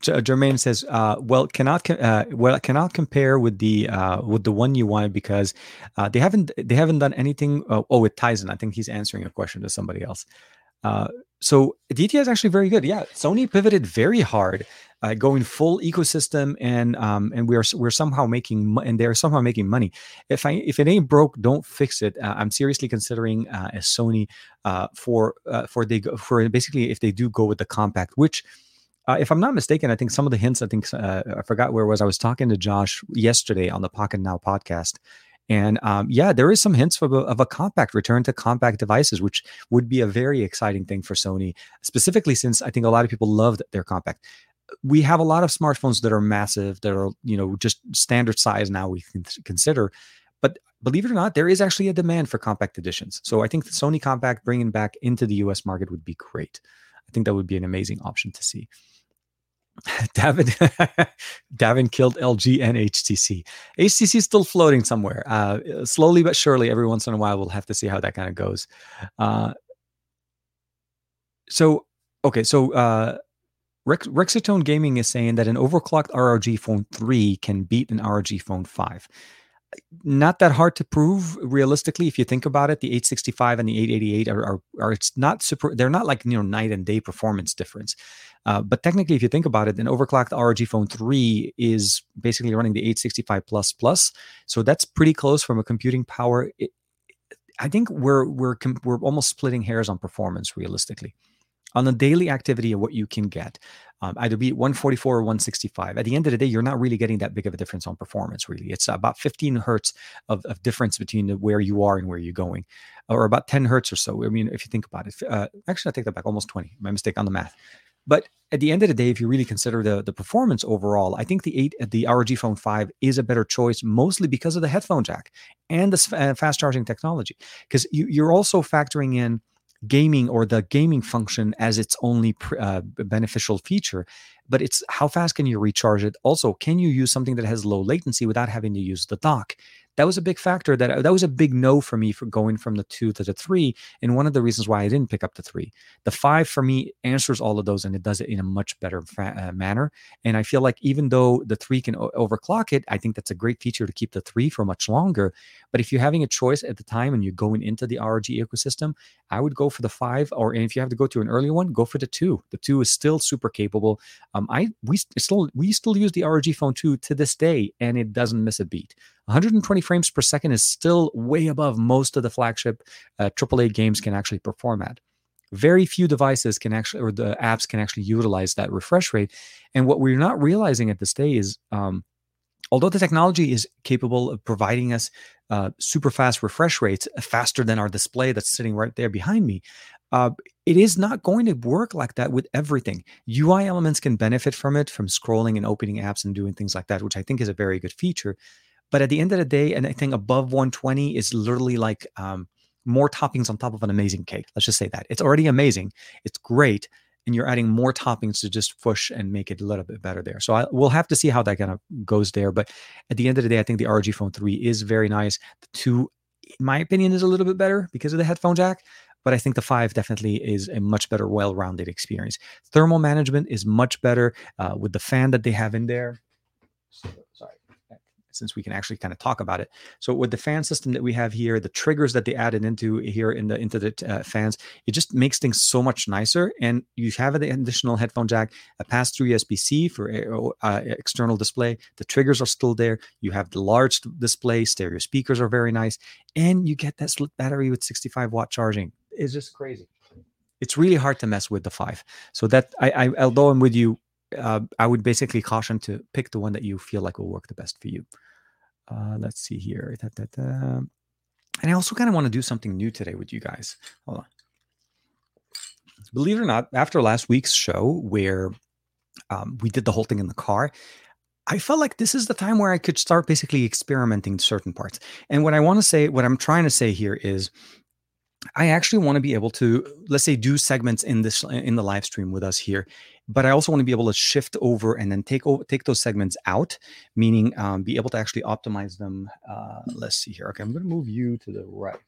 Jermaine says, uh, "Well, cannot uh, well cannot compare with the uh, with the one you wanted because uh, they haven't they haven't done anything." Oh, oh, with Tizen, I think he's answering a question to somebody else. Uh, so DTI is actually very good. Yeah, Sony pivoted very hard, uh, going full ecosystem, and um, and we're we're somehow making and they're somehow making money. If I if it ain't broke, don't fix it. I'm seriously considering a Sony for for they for basically if they do go with the compact, which uh, if I'm not mistaken, I think some of the hints, I think uh, I forgot where it was. I was talking to Josh yesterday on the Pocketnow podcast. And um, yeah, there is some hints of a, of a, compact return to compact devices, which would be a very exciting thing for Sony, specifically since I think a lot of people loved their compact. We have a lot of smartphones that are massive, that are you know just standard size now. We can consider, but believe it or not, there is actually a demand for compact editions. So I think the Sony compact bringing back into the U.S. market would be great. I think that would be an amazing option to see. Davin Davin killed LG and HTC. HTC is still floating somewhere. Uh, slowly but surely, every once in a while, we'll have to see how that kind of goes. Uh, so, okay, so uh, Rex, Rexatone Gaming is saying that an overclocked ROG Phone 3 can beat an ROG Phone 5 not that hard to prove realistically if you think about it. The 865 and the 888 are, are, are it's not super they're not like you know night and day performance difference. Uh, but technically if you think about it an overclocked rog phone 3 is basically running the 865 plus plus. So that's pretty close from a computing power. It, i think we're we're we're almost splitting hairs on performance realistically. On the daily activity of what you can get um, either be 144 or 165 at the end of the day you're not really getting that big of a difference on performance really. It's about 15 hertz of, of difference between the, where you are and where you're going or about 10 hertz or so i mean if you think about it. Uh, actually i take that back almost 20 my mistake on the math. But at the end of the day, if you really consider the, the performance overall, I think the eight the ROG Phone 5 is a better choice, mostly because of the headphone jack and the uh, fast charging technology. Because you, you're also factoring in gaming or the gaming function as its only uh, beneficial feature but it's how fast can you recharge it? Also can you use something that has low latency without having to use the dock that was a big factor that that was a big no for me for going from the two to the three and one of the reasons why i didn't pick up the three. The five for me answers all of those and it does it in a much better fa- uh, manner and i feel like even though the three can o- overclock it i think that's a great feature to keep the three for much longer but if you're having a choice at the time and you're going into the rog ecosystem i would go for the five or if you have to go to an earlier one go for the two. The two is still super capable. Um, i we still we still use the rog phone 2 to this day and it doesn't miss a beat 120 frames per second is still way above most of the flagship uh, AAA games can actually perform at. very few devices can actually or the apps can actually utilize that refresh rate. And what we're not realizing at this day is um, although the technology is capable of providing us uh, super fast refresh rates faster than our display that's sitting right there behind me uh, it is not going to work like that with everything. Ui elements can benefit from it from scrolling and opening apps and doing things like that which i think is a very good feature but at the end of the day anything above 120 is literally like um, more toppings on top of an amazing cake. Let's just say that. It's already amazing. It's great. And you're adding more toppings to just push and make it a little bit better there. So I, we'll have to see how that kind of goes there. But at the end of the day, I think the ROG Phone 3 is very nice. The 2, in my opinion, is a little bit better because of the headphone jack. But I think the 5 definitely is a much better, well rounded experience. Thermal management is much better uh, with the fan that they have in there. Since we can actually kind of talk about it. So with the fan system that we have here, the triggers that they added into here in the into the uh, fans, it just makes things so much nicer. And you have an additional headphone jack, a pass-through USB-C for uh, external display. The triggers are still there. You have the large display. Stereo speakers are very nice, and you get that battery with 65 watt charging. It's just crazy. It's really hard to mess with the five. So that I, I although I'm with you uh, I would basically caution to pick the one that you feel like will work the best for you. Uh, let's see here. Da, da, da. And I also kind of want to do something new today with you guys. Hold on. Believe it or not, after last week's show where um, we did the whole thing in the car, I felt like this is the time where I could start basically experimenting certain parts. And what I want to say, what I'm trying to say here is I actually want to be able to, let's say, do segments in this in the live stream with us here, but I also want to be able to shift over and then take over take those segments out, meaning um, be able to actually optimize them. Uh, let's see here. Okay, I'm going to move you to the right.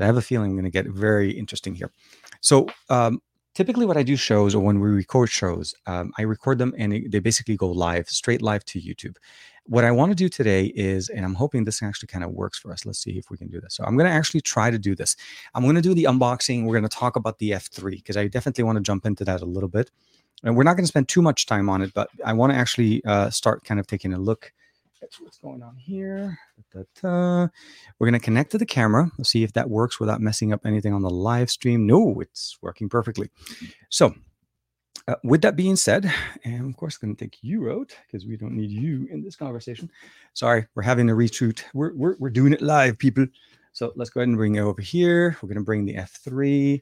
I have a feeling I'm going to get very interesting here. So um, typically what i do shows or when we record shows um, i record them and they basically go live straight live to youtube what i want to do today is and i'm hoping this actually kind of works for us let's see if we can do this so i'm going to actually try to do this i'm going to do the unboxing we're going to talk about the f3 because i definitely want to jump into that a little bit and we're not going to spend too much time on it but i want to actually uh, start kind of taking a look that's what's going on here. Da, da, da. We're going to connect to the camera. Let's see if that works without messing up anything on the live stream. No, it's working perfectly. So, uh, with that being said, and of course, going to take you out because we don't need you in this conversation. Sorry, we're having a reshoot. We're, we're, we're doing it live, people. So let's go ahead and bring it over here. We're going to bring the F3.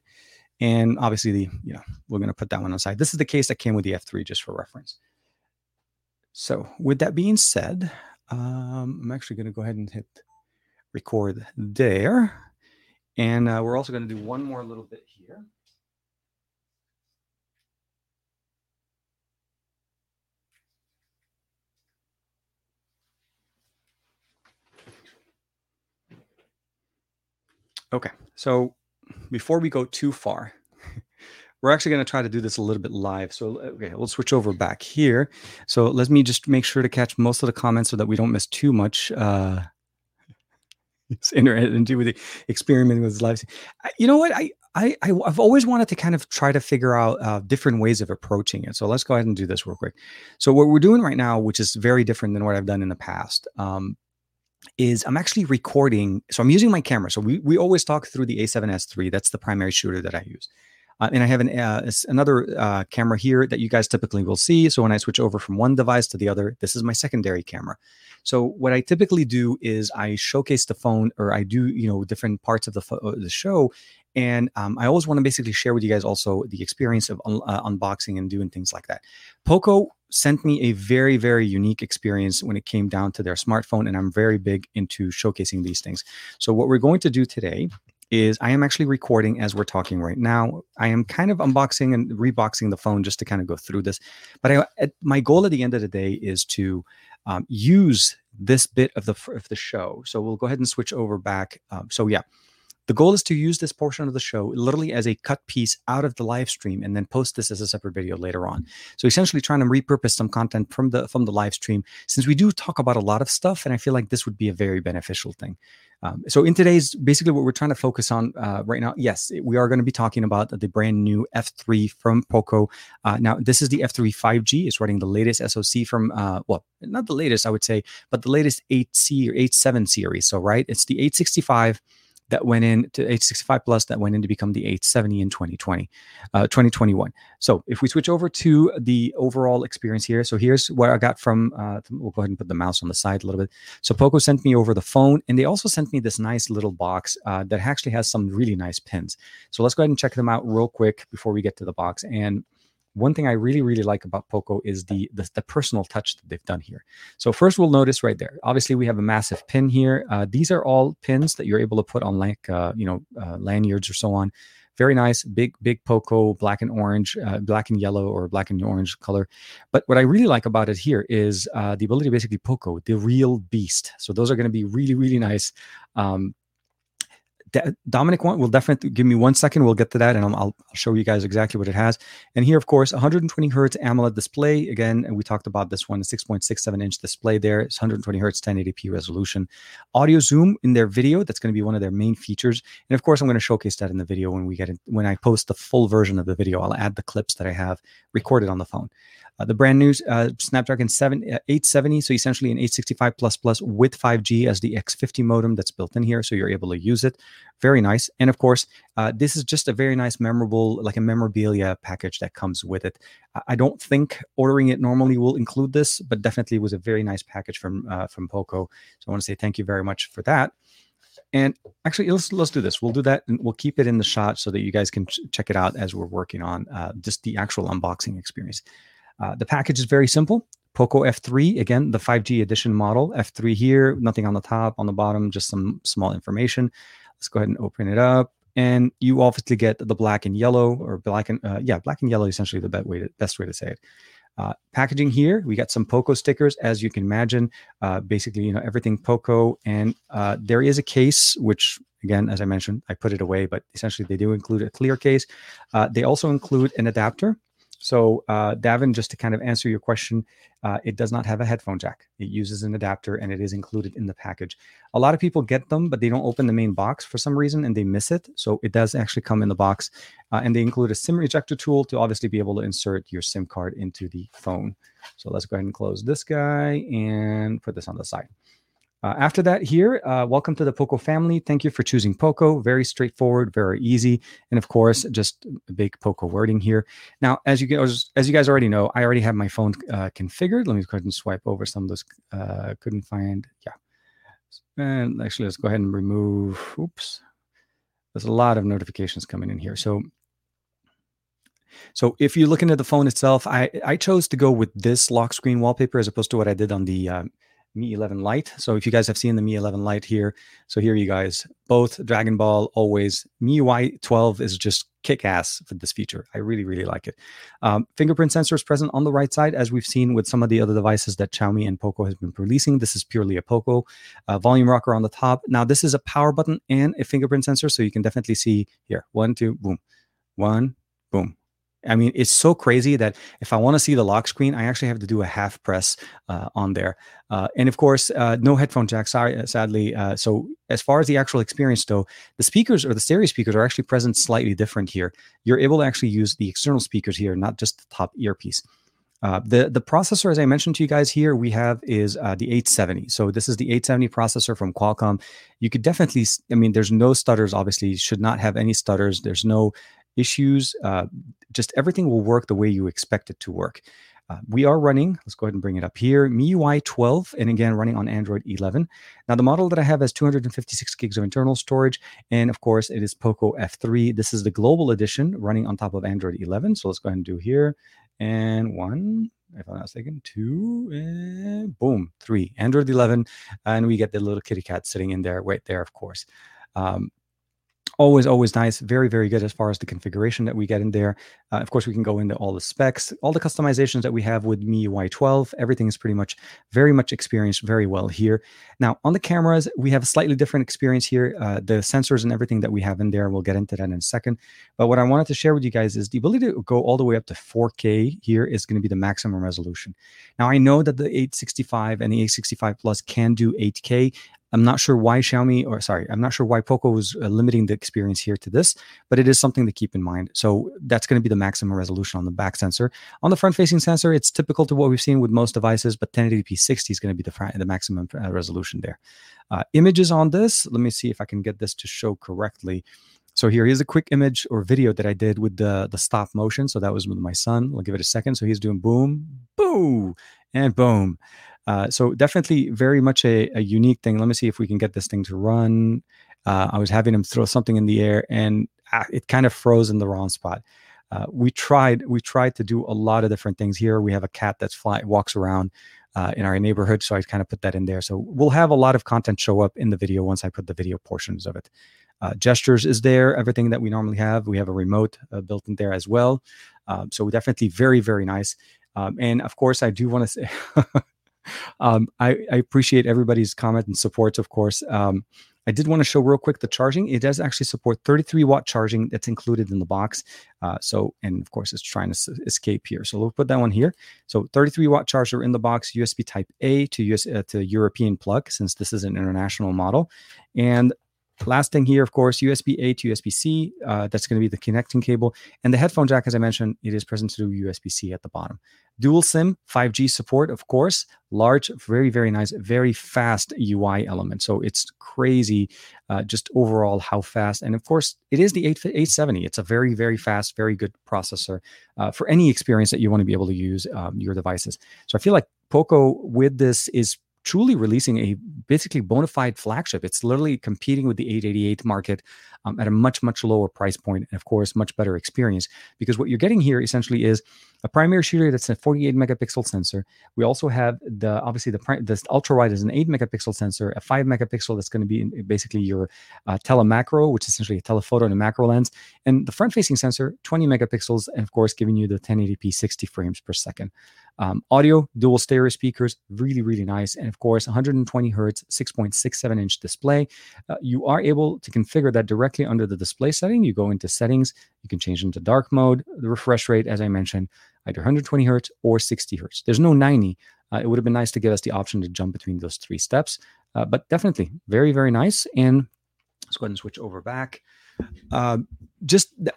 And obviously, the you know we're going to put that one aside. This is the case that came with the F3 just for reference. So with that being said, um, I'm actually going to go ahead and hit record there. And uh, we're also going to do one more little bit here. Okay, so before we go too far, we're actually going to try to do this a little bit live. So, okay, we'll switch over back here. So let me just make sure to catch most of the comments so that we don't miss too much. Uh, internet and do with the experimenting with live. You know what? I, I, I've always wanted to kind of try to figure out uh, different ways of approaching it. So let's go ahead and do this real quick. So what we're doing right now, which is very different than what I've done in the past, um, is I'm actually recording. So I'm using my camera. So we, we always talk through the A7S III. That's the primary shooter that I use. Uh, and I have an, uh, another uh, camera here that you guys typically will see. So when I switch over from one device to the other, this is my secondary camera. So what I typically do is I showcase the phone or I do, you know, different parts of the, fo- the show. And um, I always want to basically share with you guys also the experience of un- uh, unboxing and doing things like that. Poco sent me a very, very unique experience when it came down to their smartphone. And I'm very big into showcasing these things. So what we're going to do today is I am actually recording as we're talking right now. I am kind of unboxing and reboxing the phone just to kind of go through this. But I, at, my goal at the end of the day is to um, use this bit of the of the show. So we'll go ahead and switch over back. Um, so yeah, the goal is to use this portion of the show literally as a cut piece out of the live stream and then post this as a separate video later on. So essentially trying to repurpose some content from the from the live stream since we do talk about a lot of stuff and I feel like this would be a very beneficial thing. Um, so in today's basically what we're trying to focus on uh, right now, yes, we are going to be talking about the brand new F3 from Poco. Uh, now this is the F3 5G. It's running the latest SoC from uh, well, not the latest I would say, but the latest 8C or 8.7 series. So right, it's the 865 that went in to 865 plus that went in to become the 870 in 2020, uh, 2021. So if we switch over to the overall experience here, so here's what I got from. Uh, we'll go ahead and put the mouse on the side a little bit. So Poco sent me over the phone, and they also sent me this nice little box uh, that actually has some really nice pins. So let's go ahead and check them out real quick before we get to the box and one thing I really, really like about Poco is the, the, the personal touch that they've done here. So first, we'll notice right there. Obviously, we have a massive pin here. Uh, these are all pins that you're able to put on like uh, you know uh, lanyards or so on. Very nice, big, big Poco, black and orange, uh, black and yellow, or black and orange color. But what I really like about it here is uh, the ability, basically, Poco, the real beast. So those are going to be really, really nice. Um, Dominic will definitely give me one second. We'll get to that, and I'll, I'll, show you guys exactly what it has. And here, of course, 120 hertz AMOLED display. Again, we talked about this one, the 6.67 inch display. There, it's 120 hertz, 1080p resolution. Audio zoom in their video. That's going to be one of their main features. And of course, I'm going to showcase that in the video when we get it. When I post the full version of the video, I'll add the clips that I have recorded on the phone. Uh, the brand new uh, Snapdragon 7 uh, 870, so essentially an 865 plus plus with 5G as the X50 modem that's built in here, so you're able to use it. Very nice, and of course, uh, this is just a very nice, memorable, like a memorabilia package that comes with it. I don't think ordering it normally will include this, but definitely was a very nice package from uh, from Poco. So I want to say thank you very much for that. And actually, let's let's do this. We'll do that, and we'll keep it in the shot so that you guys can ch- check it out as we're working on uh, just the actual unboxing experience. Uh, the package is very simple. Poco F3, again, the 5G edition model. F3 here, nothing on the top, on the bottom, just some small information. Let's go ahead and open it up. And you obviously get the black and yellow, or black and, uh, yeah, black and yellow, essentially the best way to, best way to say it. Uh, packaging here, we got some Poco stickers, as you can imagine. Uh, basically, you know, everything Poco. And uh, there is a case, which, again, as I mentioned, I put it away, but essentially they do include a clear case. Uh, they also include an adapter so, uh, Davin, just to kind of answer your question, uh, it does not have a headphone jack. It uses an adapter and it is included in the package. A lot of people get them, but they don't open the main box for some reason and they miss it. So, it does actually come in the box. Uh, and they include a SIM ejector tool to obviously be able to insert your SIM card into the phone. So, let's go ahead and close this guy and put this on the side. Uh, after that, here, uh, welcome to the Poco family. Thank you for choosing Poco. Very straightforward, very easy, and of course, just a big Poco wording here. Now, as you guys, as you guys already know, I already have my phone uh, configured. Let me go ahead and swipe over some of those. Uh, couldn't find, yeah. And actually, let's go ahead and remove. Oops, there's a lot of notifications coming in here. So so if you're looking at the phone itself, I, I chose to go with this lock screen wallpaper as opposed to what I did on the uh, Mi 11 Lite. So if you guys have seen the Mi 11 Lite here, so here you guys, both Dragon Ball, always MIUI 12 is just kick ass for this feature. I really, really like it. Um, fingerprint sensor is present on the right side, as we've seen with some of the other devices that Xiaomi and Poco has been releasing. This is purely a Poco. Uh, volume rocker on the top. Now, this is a power button and a fingerprint sensor, so you can definitely see here one, two, boom, one, boom, I mean, it's so crazy that if I want to see the lock screen, I actually have to do a half press uh, on there. Uh, and of course, uh, no headphone jack, sorry, uh, sadly. Uh, so, as far as the actual experience, though, the speakers or the stereo speakers are actually present slightly different here. You're able to actually use the external speakers here, not just the top earpiece. Uh, the the processor, as I mentioned to you guys here, we have is uh, the 870. So this is the 870 processor from Qualcomm. You could definitely, I mean, there's no stutters. Obviously, should not have any stutters. There's no issues. Uh, just everything will work the way you expect it to work. Uh, we are running, let's go ahead and bring it up here, MIUI 12, and again, running on Android 11. Now, the model that I have has 256 gigs of internal storage, and of course, it is Poco F3. This is the global edition running on top of Android 11. So let's go ahead and do here. And one, if I'm not mistaken, two, and boom, three. Android 11, and we get the little kitty cat sitting in there, right there, of course. Um, always always nice very very good as far as the configuration that we get in there. Uh, of course we can go into all the specs all the customizations that we have with miui 12 everything is pretty much very much experienced very well here. Now on the cameras we have a slightly different experience here. Uh, the sensors and everything that we have in there we'll get into that in a second. But what i wanted to share with you guys is the ability to go all the way up to 4k here is going to be the maximum resolution. Now i know that the 865 and the 865 plus can do 8k I'm not sure why Xiaomi, or sorry, I'm not sure why Poco was uh, limiting the experience here to this, but it is something to keep in mind. So that's going to be the maximum resolution on the back sensor. On the front-facing sensor, it's typical to what we've seen with most devices, but 1080p 60 is going to be the, fr- the maximum uh, resolution there. Uh, images on this, let me see if I can get this to show correctly. So here is a quick image or video that I did with the the stop motion. So that was with my son. I'll give it a second. So he's doing boom, boom, and boom. Uh, so definitely very much a, a, unique thing. Let me see if we can get this thing to run. Uh, I was having him throw something in the air and uh, it kind of froze in the wrong spot. Uh, we tried we tried to do a lot of different things here. We have a cat that's fly walks around uh, in our neighborhood, so I kind of put that in there. So we'll have a lot of content show up in the video once I put the video portions of it. Uh, gestures is there, everything that we normally have. We have a remote built in there as well. Um, so definitely very, very nice. Um, and of course, I do want to say, um, I, I, appreciate everybody's comment and support, of course. Um, I did want to show real quick the charging. It does actually support 33 watt charging that's included in the box. Uh, so, and of course, it's trying to s- escape here. So we'll put that one here. So 33 watt charger in the box, USB Type A to US uh, to European plug, since this is an international model, and Last thing here, of course, USB A to USB C. Uh, that's going to be the connecting cable. And the headphone jack, as I mentioned, it is present through USB C at the bottom. Dual SIM, 5G support, of course. Large, very, very nice, very fast UI element. So it's crazy, uh, just overall how fast. And of course, it is the 8, 870. It's a very, very fast, very good processor uh, for any experience that you want to be able to use um, your devices. So I feel like Poco with this is truly releasing a basically bona fide flagship. It's literally competing with the 888 market um, at a much, much lower price point, and of course, much better experience. Because what you're getting here essentially is a primary shooter that's a 48 megapixel sensor. We also have the obviously the the ultra wide is an 8 megapixel sensor, a 5 megapixel that's going to be basically your uh, telemacro, which is essentially a telephoto and a macro lens, and the front facing sensor 20 megapixels, and of course, giving you the 1080p 60 frames per second. Um, audio, dual stereo speakers, really, really nice. And of course, 120 hertz, 6.67 inch display. Uh, you are able to configure that directly under the display setting. You go into settings, you can change into dark mode, the refresh rate, as I mentioned, either 120 hertz or 60 hertz. There's no 90. Uh, it would have been nice to give us the option to jump between those three steps, uh, but definitely very, very nice. And let's go ahead and switch over back. Uh, just the,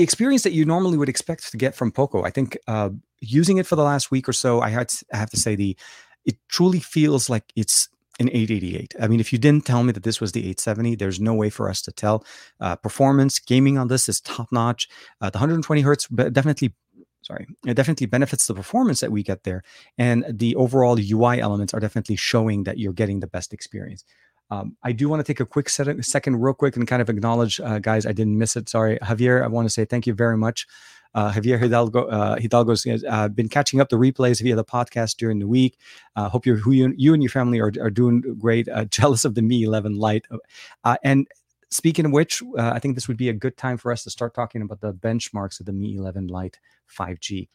experience that you normally would expect to get from Poco. I think uh, using it for the last week or so, I had to, I have to say the it truly feels like it's an 888. I mean, if you didn't tell me that this was the 870, there's no way for us to tell. Uh, performance gaming on this is top notch. Uh, the 120 hertz definitely. Sorry, it definitely benefits the performance that we get there, and the overall UI elements are definitely showing that you're getting the best experience. Um, I do want to take a quick set, second, real quick, and kind of acknowledge, uh, guys, I didn't miss it. Sorry, Javier. I want to say thank you very much uh, Javier Hidalgo, uh, Hidalgo's uh, been catching up the replays via the podcast during the week. Uh, hope you, you, and your family are, are doing great. Uh, jealous of the Mi 11 Lite. Uh, and speaking of which, uh, I think this would be a good time for us to start talking about the benchmarks of the Mi 11 Lite 5G.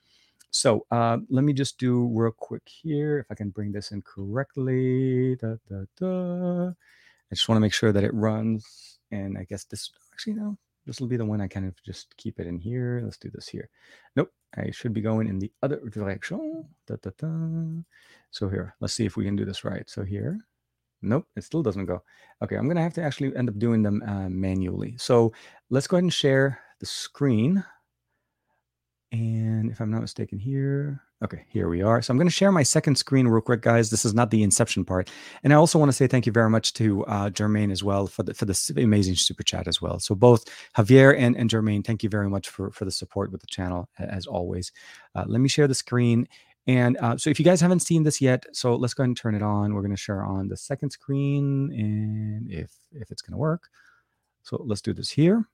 So uh, let me just do real quick here, if I can bring this in correctly. Da, da, da. I just want to make sure that it runs. And I guess this, actually, no, this will be the one I kind of just keep it in here. Let's do this here. Nope, I should be going in the other direction. Da, da, da. So here, let's see if we can do this right. So here, nope, it still doesn't go. Okay, I'm gonna have to actually end up doing them uh, manually. So let's go ahead and share the screen. And if I'm not mistaken here, Okay, here we are. So I'm going to share my second screen real quick, guys. This is not the inception part, and I also want to say thank you very much to uh, Jermaine as well for the for the amazing super chat as well. So both Javier and, and Jermaine, thank you very much for for the support with the channel as always. Uh, let me share the screen, and uh, so if you guys haven't seen this yet, so let's go ahead and turn it on. We're going to share on the second screen, and if if it's going to work, so let's do this here.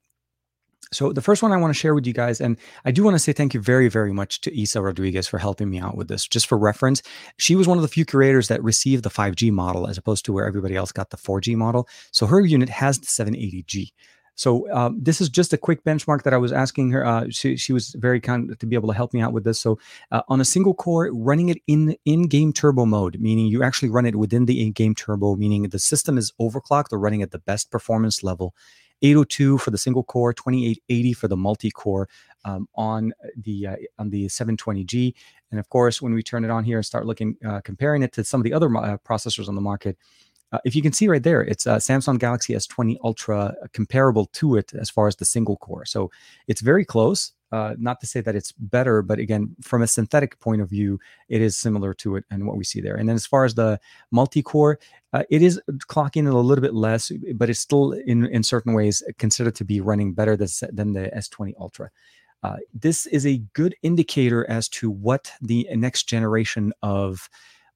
So the first one I want to share with you guys, and I do want to say thank you very, very much to Isa Rodriguez for helping me out with this. Just for reference, she was one of the few curators that received the 5G model as opposed to where everybody else got the 4G model. So her unit has the 780G. So um, this is just a quick benchmark that I was asking her. Uh, she, she was very kind to be able to help me out with this. So uh, on a single core, running it in in-game turbo mode, meaning you actually run it within the in-game turbo, meaning the system is overclocked or running at the best performance level 802 for the single core, 2880 for the multi core um, on the uh, on the 720G. And of course, when we turn it on here and start looking, uh, comparing it to some of the other uh, processors on the market, Uh, if you can see right there, it's a Samsung Galaxy S20 Ultra uh, comparable to it as far as the single core. So it's very close. Uh, not to say that it's better, but again, from a synthetic point of view, it is similar to it and what we see there. And then as far as the multi-core, uh, it is clocking a little bit less, but it's still in in certain ways considered to be running better than, the S20 Ultra. Uh, this is a good indicator as to what the next generation of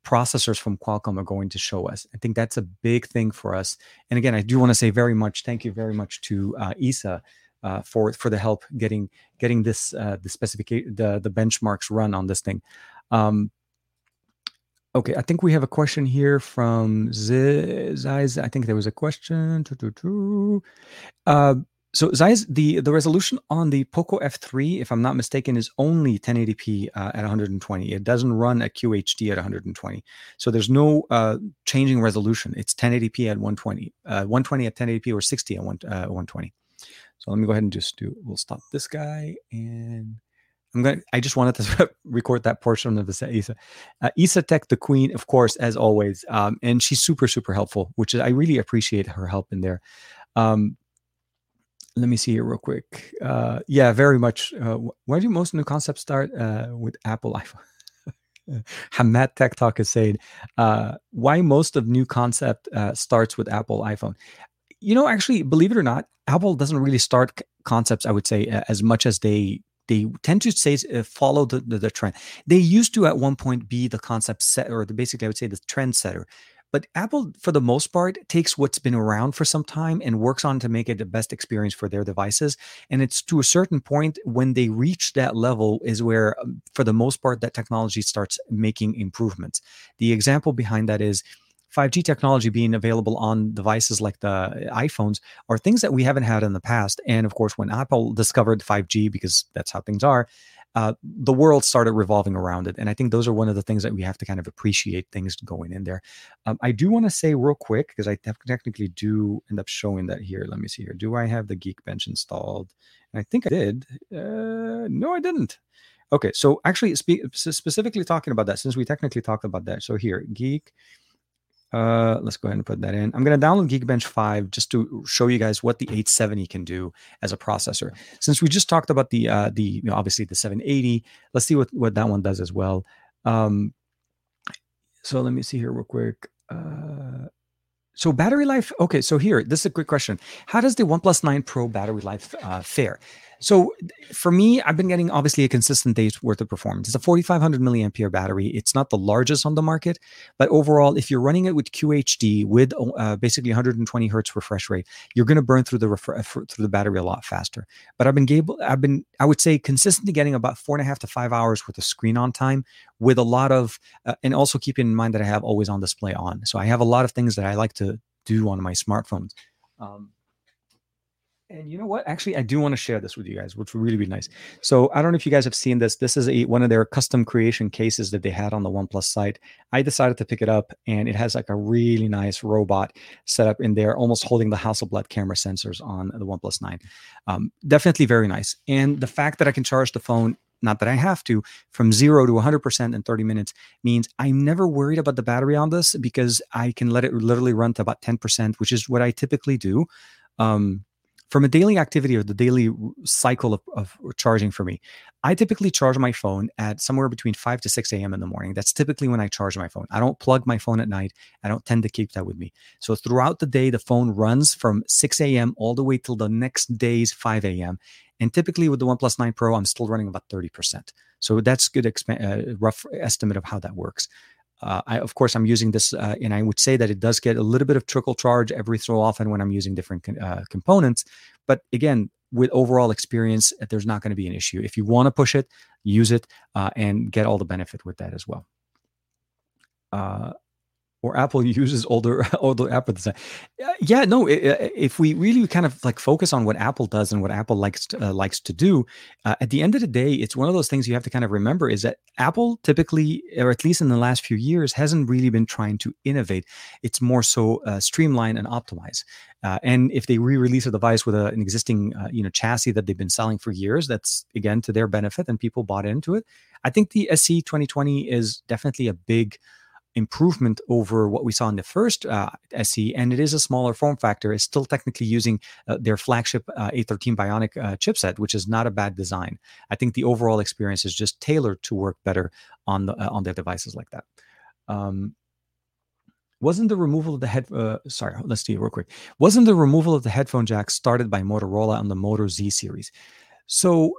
processors from Qualcomm are going to show us. I think that's a big thing for us. And again, I do want to say very much thank you very much to uh, Isa uh, for for the help getting getting this uh, the specification the the benchmarks run on this thing. Um, okay, I think we have a question here from Ziz. I think there was a question. Uh, so Zeiss, the the resolution on the Poco F3, if I'm not mistaken, is only 1080p uh, at 120. It doesn't run at QHD at 120. So there's no uh, changing resolution. It's 1080p at 120, uh, 120 at 1080p, or 60 at one, 120. So let me go ahead and just do. We'll stop this guy, and I'm gonna. I just wanted to record that portion of the Isa. Uh, Isa Tech, the queen, of course, as always, um, and she's super super helpful, which is I really appreciate her help in there. Um, let me see here real quick. Uh, yeah, very much. Uh, where do most new concepts start uh, with Apple iPhone? Hamad Tech Talk is saying, uh, why most of new concept uh, starts with Apple iPhone? You know, actually, believe it or not, Apple doesn't really start c- concepts. I would say as much as they they tend to say uh, follow the, the, the trend. They used to at one point be the concept set, or the, basically I would say the trend setter. But Apple, for the most part, takes what's been around for some time and works on to make it the best experience for their devices. And it's to a certain point when they reach that level is where, um, for the most part, that technology starts making improvements. The example behind that is 5G technology being available on devices like the iPhones are things that we haven't had in the past. And of course, when Apple discovered 5G, because that's how things are, uh, the world started revolving around it. And I think those are one of the things that we have to kind of appreciate things going in there. Um, I do want to say real quick, because I technically do end up showing that here. Let me see here. Do I have the Geekbench installed? And I think I did. Uh, no, I didn't. Okay, so actually, spe- specifically talking about that, since we technically talked about that. So here, Geek uh, let's go ahead and put that in. I'm going to download Geekbench 5 just to show you guys what the 870 can do as a processor. Since we just talked about the uh, the you know, obviously the 780, let's see what what that one does as well. Um, so let me see here real quick. Uh, so battery life. Okay, so here this is a quick question. How does the OnePlus 9 Pro battery life uh, fare? So for me, I've been getting obviously a consistent day's worth of performance. It's a 4500 milliampere battery. It's not the largest on the market, but overall, if you're running it with QHD with uh, basically 120 hertz refresh rate, you're going to burn through the ref- through the battery a lot faster. But I've been able, I've been, I would say, consistently getting about four and a half to five hours worth of screen on time with a lot of, uh, and also keeping in mind that I have always on display on. So I have a lot of things that I like to do on my smartphones. Um, and you know what? Actually, I do want to share this with you guys, which would really be nice. So I don't know if you guys have seen this. This is a, one of their custom creation cases that they had on the OnePlus site. I decided to pick it up, and it has like a really nice robot set up in there, almost holding the Hasselblad camera sensors on the OnePlus 9. Um, definitely very nice. And the fact that I can charge the phone not that I have to, from zero to 100% in 30 minutes means I'm never worried about the battery on this because I can let it literally run to about 10%, which is what I typically do. Um, from a daily activity or the daily cycle of, of charging for me, I typically charge my phone at somewhere between 5 to 6 a.m. in the morning. That's typically when I charge my phone. I don't plug my phone at night. I don't tend to keep that with me. So throughout the day, the phone runs from 6 a.m. all the way till the next day's 5 a.m. And typically with the OnePlus 9 Pro, I'm still running about 30%. So that's good exp- uh, rough estimate of how that works. Uh, I, of course, I'm using this, uh, and I would say that it does get a little bit of trickle charge every so often when I'm using different uh, components. But again, with overall experience, uh, there's not going to be an issue. If you want to push it, use it uh, and get all the benefit with that as well. Or Apple uses older older Apple design. Yeah, no. If we really kind of like focus on what Apple does and what Apple likes to, uh, likes to do, uh, at the end of the day, it's one of those things you have to kind of remember is that Apple typically, or at least in the last few years, hasn't really been trying to innovate. It's more so uh, streamline and optimize. Uh, and if they re-release a device with a, an existing uh, you know chassis that they've been selling for years, that's again to their benefit and people bought into it. I think the SE 2020 is definitely a big improvement over what we saw in the first uh, SE, and it is a smaller form factor. It's still technically using uh, their flagship uh, A13 Bionic uh, chipset, which is not a bad design. I think the overall experience is just tailored to work better on the uh, on their devices like that. Um, wasn't the removal of the head uh, sorry let's do it real quick wasn't the removal of the headphone jack started by motorola on the moto z series so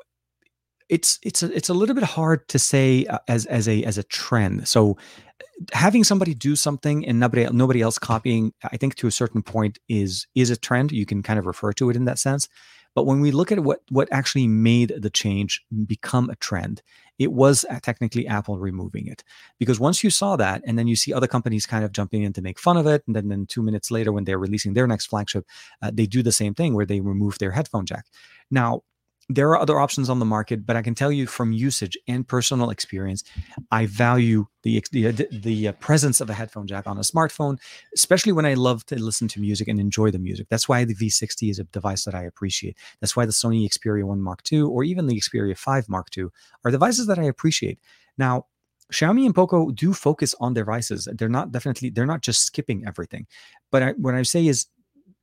it's it's a, it's a little bit hard to say uh, as as a as a trend so having somebody do something and nobody nobody else copying i think to a certain point is is a trend you can kind of refer to it in that sense but when we look at what what actually made the change become a trend, it was uh, technically Apple removing it. Because once you saw that, and then you see other companies kind of jumping in to make fun of it, and then, then two minutes later, when they're releasing their next flagship, uh, they do the same thing where they remove their headphone jack. Now, there are other options on the market, but I can tell you from usage and personal experience, I value the the, the uh, presence of a headphone jack on a smartphone, especially when I love to listen to music and enjoy the music. That's why the V60 is a device that I appreciate. That's why the Sony Xperia 1 Mark II or even the Xperia 5 Mark II are devices that I appreciate. Now, Xiaomi and Poco do focus on devices. They're not definitely they're not just skipping everything. But I, what I say is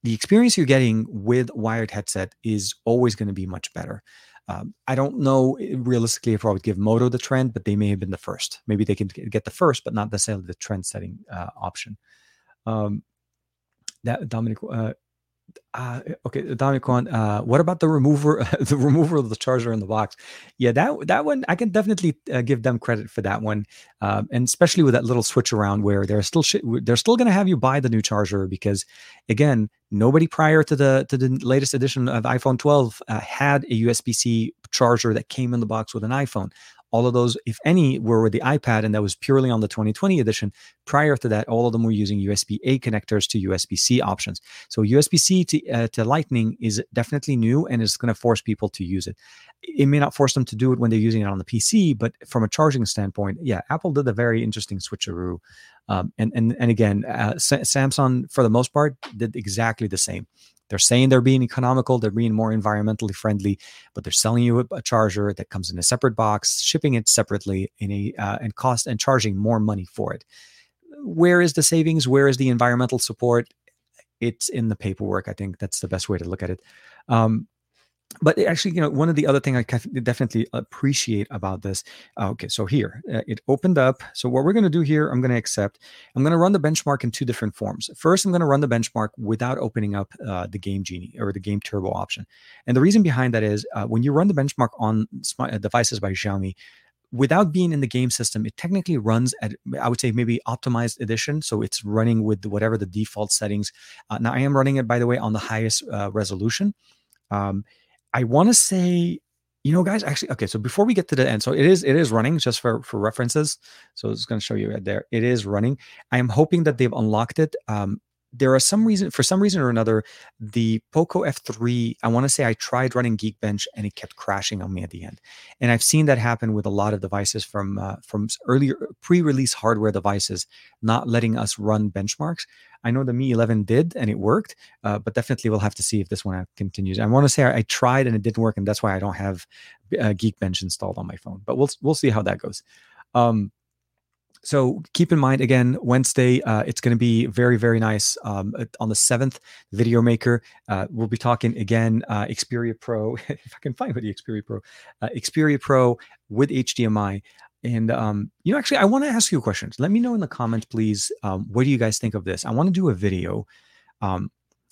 the experience you're getting with wired headset is always going to be much better. Um, I don't know eh, realistically if I would give Moto the trend, but they may have been the first. Maybe they can get the first, but not necessarily the trend setting uh, option. Um, that Dominic, uh, uh, okay, Dominic. Uh, what about the remover, the remover of the charger in the box? Yeah, that that one I can definitely uh, give them credit for that one, um, and especially with that little switch around where they're still sh- they're still going to have you buy the new charger because, again, nobody prior to the to the latest edition of iPhone 12 uh, had a USB C charger that came in the box with an iPhone. All of those, if any, were with the iPad, and that was purely on the 2020 edition. Prior to that, all of them were using USB A connectors to USB C options. So USB C to, uh, to Lightning is definitely new, and it's going to force people to use it. It may not force them to do it when they're using it on the PC, but from a charging standpoint, yeah, Apple did a very interesting switcheroo. Um, and and and again, uh, Samsung for the most part did exactly the same. They're saying they're being economical, they're being more environmentally friendly, but they're selling you a, a charger that comes in a separate box, shipping it separately in a uh, and cost and charging more money for it. Where is the savings? Where is the environmental support? It's in the paperwork. I think that's the best way to look at it. Um, but actually, you know, one of the other thing I definitely appreciate about this. Uh, okay, so here uh, it opened up. So what we're going to do here, I'm going to accept. I'm going to run the benchmark in two different forms. First, I'm going to run the benchmark without opening up uh, the Game Genie or the Game Turbo option. And the reason behind that is uh, when you run the benchmark on smart uh, devices by Xiaomi, without being in the game system, it technically runs at, I would say, maybe optimized edition. So it's running with whatever the default settings. Uh, now, I am running it, by the way, on the highest uh, resolution. Um, I want to say, you know, guys, actually, okay. So before we get to the end, so it is it is running just for for references. So it's going to show you right there. It is running. I am hoping that they've unlocked it. Um, there are some reason for some reason or another the poco f3 i want to say i tried running geekbench and it kept crashing on me at the end. And i've seen that happen with a lot of devices from uh, from earlier pre-release hardware devices not letting us run benchmarks. I know the mi 11 did and it worked uh, but definitely we'll have to see if this one continues. I want to say I, I, tried and it didn't work and that's why i don't have uh, geekbench installed on my phone but we'll we'll see how that goes. Um, so keep in mind again wednesday uh, it's going to be very very nice um, on the 7th video maker uh, we'll be talking again uh, xperia pro if i can find what the xperia pro uh, xperia pro with hdmi and um, you know actually i want to ask you a question. Let me know in the comments please um, what do you guys think of this? I want to do a video. Um,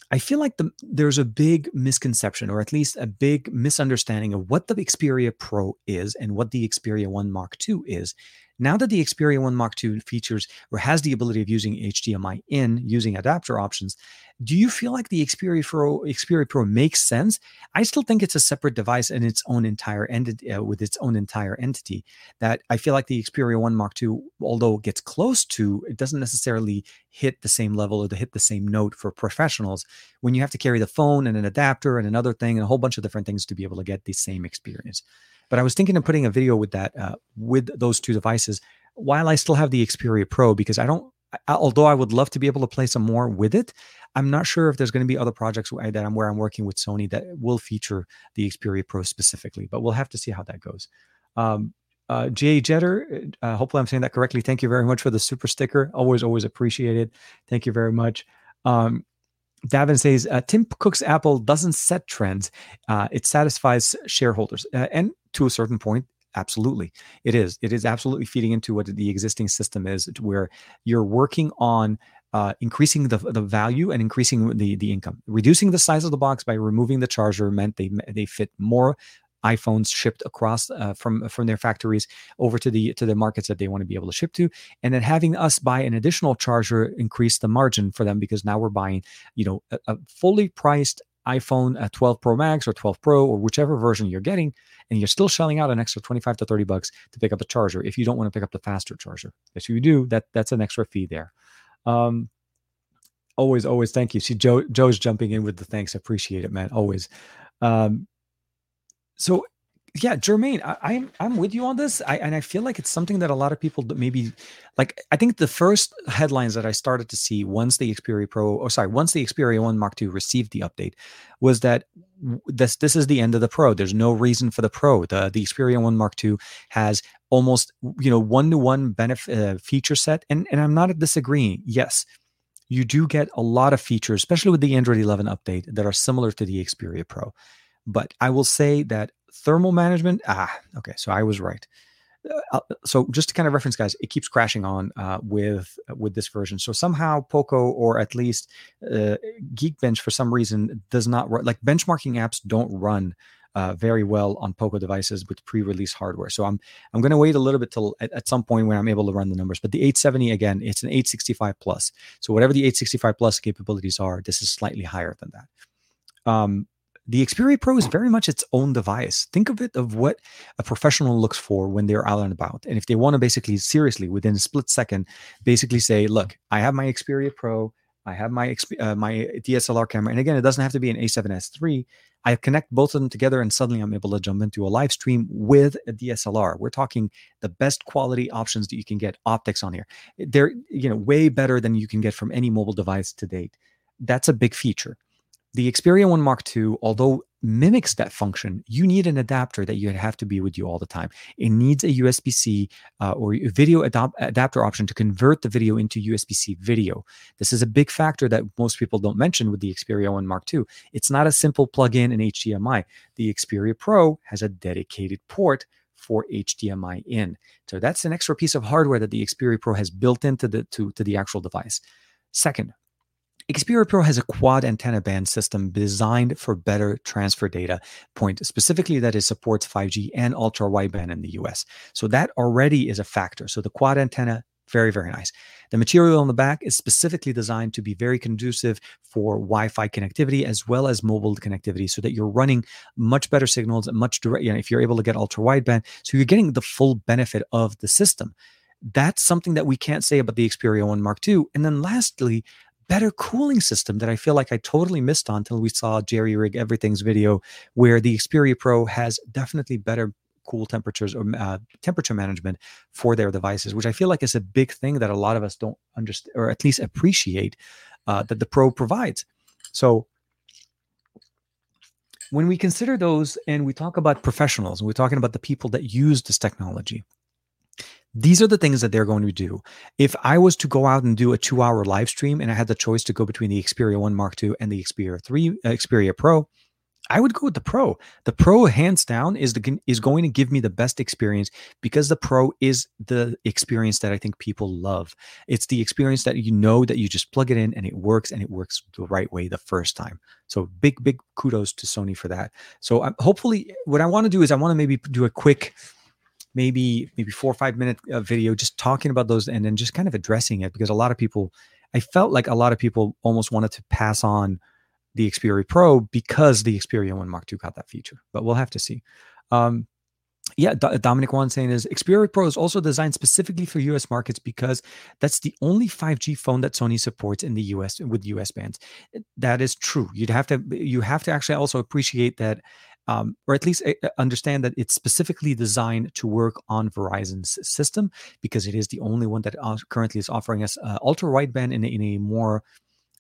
I feel like the, there's a big misconception, or at least a big misunderstanding of what the Xperia Pro is and what the Xperia 1 Mark II is. Now that the Xperia 1 Mark II features or has the ability of using HDMI in using adapter options, do you feel like the Xperia Pro Xperia Pro makes sense? I still think it's a separate device in its own entire entity uh, with its own entire entity. That I feel like the Xperia 1 Mark II, although it gets close to, it doesn't necessarily hit the same level or to hit the same note for professionals when you have to carry the phone and an adapter and another thing and a whole bunch of different things to be able to get the same experience. But I was thinking of putting a video with that, uh, with those two devices, while I still have the Xperia Pro, because I don't. Although I would love to be able to play some more with it, I'm not sure if there's going to be other projects that I'm where I'm working with Sony that will feature the Xperia Pro specifically. But we'll have to see how that goes. Um, Uh, Jay Jetter, uh, hopefully I'm saying that correctly. Thank you very much for the super sticker. Always, always appreciate it. Thank you very much. Um, Davin says uh, Tim Cook's Apple doesn't set trends; uh, it satisfies shareholders, uh, and to a certain point, absolutely, it is. It is absolutely feeding into what the existing system is, where you're working on uh, increasing the, the value and increasing the the income. Reducing the size of the box by removing the charger meant they they fit more iPhones shipped across uh, from from their factories over to the to the markets that they want to be able to ship to, and then having us buy an additional charger increase the margin for them because now we're buying you know a, a fully priced iPhone uh, 12 Pro Max or 12 Pro or whichever version you're getting, and you're still shelling out an extra 25 to 30 bucks to pick up a charger if you don't want to pick up the faster charger. If you do, that that's an extra fee there. Um, always, always thank you. See, Joe Joe's jumping in with the thanks. Appreciate it, man. Always. Um, so yeah, Jermaine, I, I'm I'm with you on this. I and I feel like it's something that a lot of people maybe like. I think the first headlines that I started to see once the Xperia Pro, or sorry, once the Xperia One Mark II received the update, was that this this is the end of the Pro. There's no reason for the Pro. The the Xperia One Mark II has almost you know one to one benefit uh, feature set, and and I'm not disagreeing. Yes, you do get a lot of features, especially with the Android 11 update, that are similar to the Xperia Pro. But I will say that thermal management, ah, okay, so I was right. Uh, uh, so just to kind of reference guys it keeps crashing on uh, with uh, with this version. So somehow poco or at least uh, geekbench for some reason does not run like benchmarking apps don't run very well on poco devices with pre-release hardware. So i'm i'm going to wait a little bit till at, at, some point when i'm able to run the numbers. But the 870 again it's an 865 plus. So whatever the 865 plus capabilities are this is slightly higher than that. Um, the Xperia Pro is very much its own device. Think of it of what a professional looks for when they're out and about. And if they want to basically seriously within a split second, basically say, look, I have my Xperia Pro, I have my uh, my DSLR camera, and again, it doesn't have to be an A7S III. I connect both of them together, and suddenly I'm able to jump into a live stream with a DSLR. We're talking the best quality options that you can get optics on here. They're you know way better than you can get from any mobile device to date. That's a big feature. The Xperia 1 Mark II, although mimics that function, you need an adapter that you have to be with you all the time. It needs a USB C uh, or a video adapter option to convert the video into USB C video. This is a big factor that most people don't mention with the Xperia 1 Mark II. It's not a simple plug in and HDMI. The Xperia Pro has a dedicated port for HDMI in. So that's an extra piece of hardware that the Xperia Pro has built into the to, to the actual device. Second, Xperia Pro has a quad antenna band system designed for better transfer data point, specifically that it supports 5G and ultra wideband in the US. So that already is a factor. So the quad antenna, very, very nice. The material on the back is specifically designed to be very conducive for Wi Fi connectivity as well as mobile connectivity so that you're running much better signals and much direct, you know, if you're able to get ultra wideband. So you're getting the full benefit of the system. That's something that we can't say about the Xperia 1 Mark II. And then lastly, better cooling system that I feel like I totally missed on until we saw JerryRigEverything's video, where the Xperia Pro has definitely better cool temperatures or uh, temperature management for their devices, which I feel like is a big thing that a lot of us don't understand or at least appreciate uh, that the Pro provides. So when we consider those and we talk about professionals and we're talking about the people that use this technology, these are the things that they're going to do. If I was to go out and do a two hour live stream and I had the choice to go between the Xperia 1 Mark II and the Xperia 3, uh, Xperia Pro, I would go with the Pro. The Pro, hands down, is the is going to give me the best experience because the Pro is the experience that I think people love. It's the experience that you know that you just plug it in and it works and it works the right way the first time. So big, big kudos to Sony for that. So um, hopefully, what I want to do is I want to maybe do a quick maybe maybe four or five minute uh, video just talking about those and then just kind of addressing it because a lot of people i felt like a lot of people almost wanted to pass on the xperia pro because the xperia 1 mark ii got that feature but we'll have to see um, yeah, D- Dominic Wan saying is Xperia Pro is also designed specifically for US markets because that's the only 5G phone that Sony supports in the US with US bands. That is true. You'd have to you have to actually also appreciate that um, or at least eh, eh, understand that it's specifically designed to work on Verizon's system because it is the only one that currently is offering us uh, ultra wideband in, in a more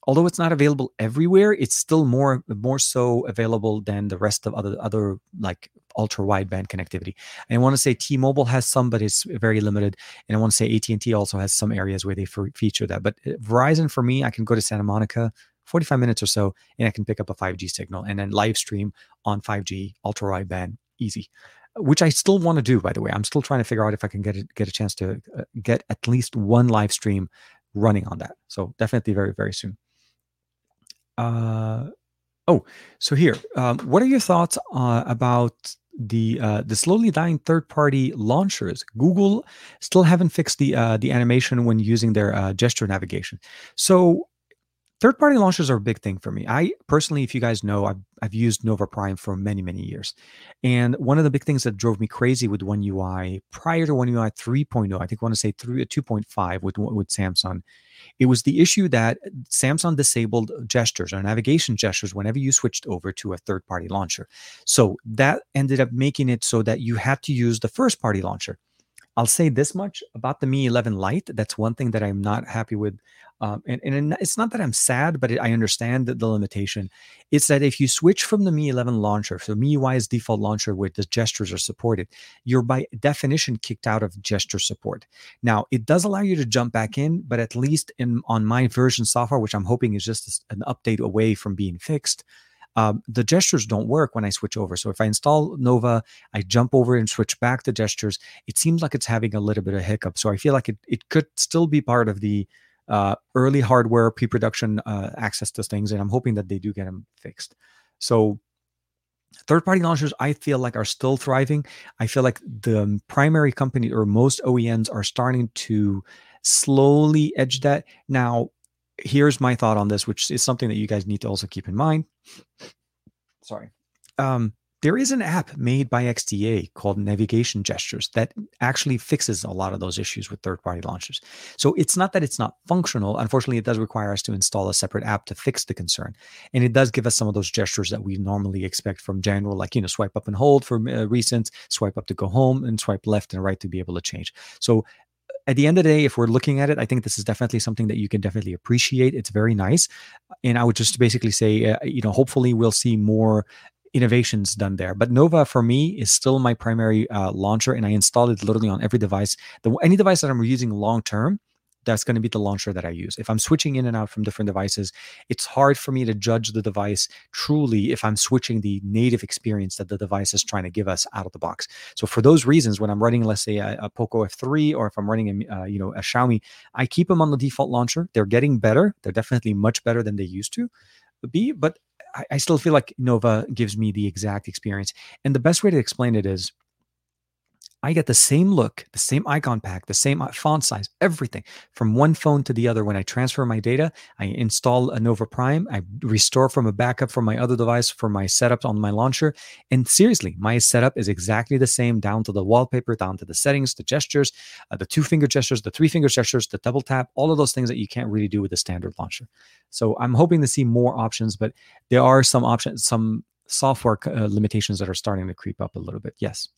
although it's not available everywhere it's still more more so available than the rest of other other like ultra wideband connectivity. And I want to say T-Mobile has some, but it's very limited. And I want to say AT&T also has some areas where they feature that. But uh, Verizon, for me, I can go to Santa Monica, 45 minutes or so, and I can pick up a 5G signal and then live stream on 5G ultra wideband, easy. Which I still want to do, by the way. I'm still trying to figure out if I can get a, get a chance to uh, get at least one live stream running on that. So definitely very very soon. Uh, oh, so here, um, what are your thoughts uh, about the uh, the slowly dying third party launchers? Google still haven't fixed the uh, the animation when using their uh, gesture navigation. So third party launchers are a big thing for me. I personally, if you guys know, I've, I've used Nova Prime for many, many years. And one of the big things that drove me crazy with One UI prior to One UI 3.0, I think I want to say 3, 2.5 with, with Samsung, it was the issue that Samsung disabled gestures or navigation gestures whenever you switched over to a third party launcher. So that ended up making it so that you had to use the first party launcher. I'll say this much about the Mi 11 Lite. That's one thing that I'm not happy with um, and, and it's not that I'm sad, but I understand the limitation. It's that if you switch from the Mi 11 launcher, so MIUI's default launcher where the gestures are supported, you're by definition kicked out of gesture support. Now, it does allow you to jump back in, but at least in on my version software, which I'm hoping is just an update away from being fixed, um, the gestures don't work when I switch over. So if I install Nova, I jump over and switch back the gestures. It seems like it's having a little bit of hiccup. So I feel like it, it could still be part of the uh, early hardware pre-production uh, access to things, and I'm hoping that they do get them fixed. So third-party launchers i feel like are still thriving i feel like the primary company or most oems are starting to slowly edge that now here's my thought on this which is something that you guys need to also keep in mind sorry um, there is an app made by XDA called Navigation Gestures that actually fixes a lot of those issues with third party launchers. So it's not that it's not functional. Unfortunately, it does require us to install a separate app to fix the concern. And it does give us some of those gestures that we normally expect from general, like, you know, swipe up and hold for uh, recent, swipe up to go home, and swipe left and right to be able to change. So at the end of the day, if we're looking at it, I think this is definitely something that you can definitely appreciate. It's very nice. And I would just basically say, uh, you know, hopefully we'll see more innovations done there. But Nova for me is still my primary uh, launcher, and I install it literally on every device. The, any device that I'm using long term, that's going to be the launcher that I use. If I'm switching in and out from different devices, it's hard for me to judge the device truly if I'm switching the native experience that the device is trying to give us out of the box. So for those reasons, when I'm running, let's say a, a Poco F3, or if I'm running a uh, you know a Xiaomi, I keep them on the default launcher. They're getting better. They're definitely much better than they used to be, but I, I still feel like Nova gives me the exact experience. And the best way to explain it is I get the same look, the same icon pack, the same uh, font size, everything from one phone to the other. When I transfer my data, I install Nova Prime, I restore from a backup from my other device for my setup on my launcher. And seriously, my setup is exactly the same down to the wallpaper, down to the settings, the gestures, uh, the two finger gestures, the three finger gestures, the double tap, all of those things that you can't really do with a standard launcher. So I'm hoping to see more options, but there are some options, some software uh, limitations that are starting to creep up a little bit. Yes.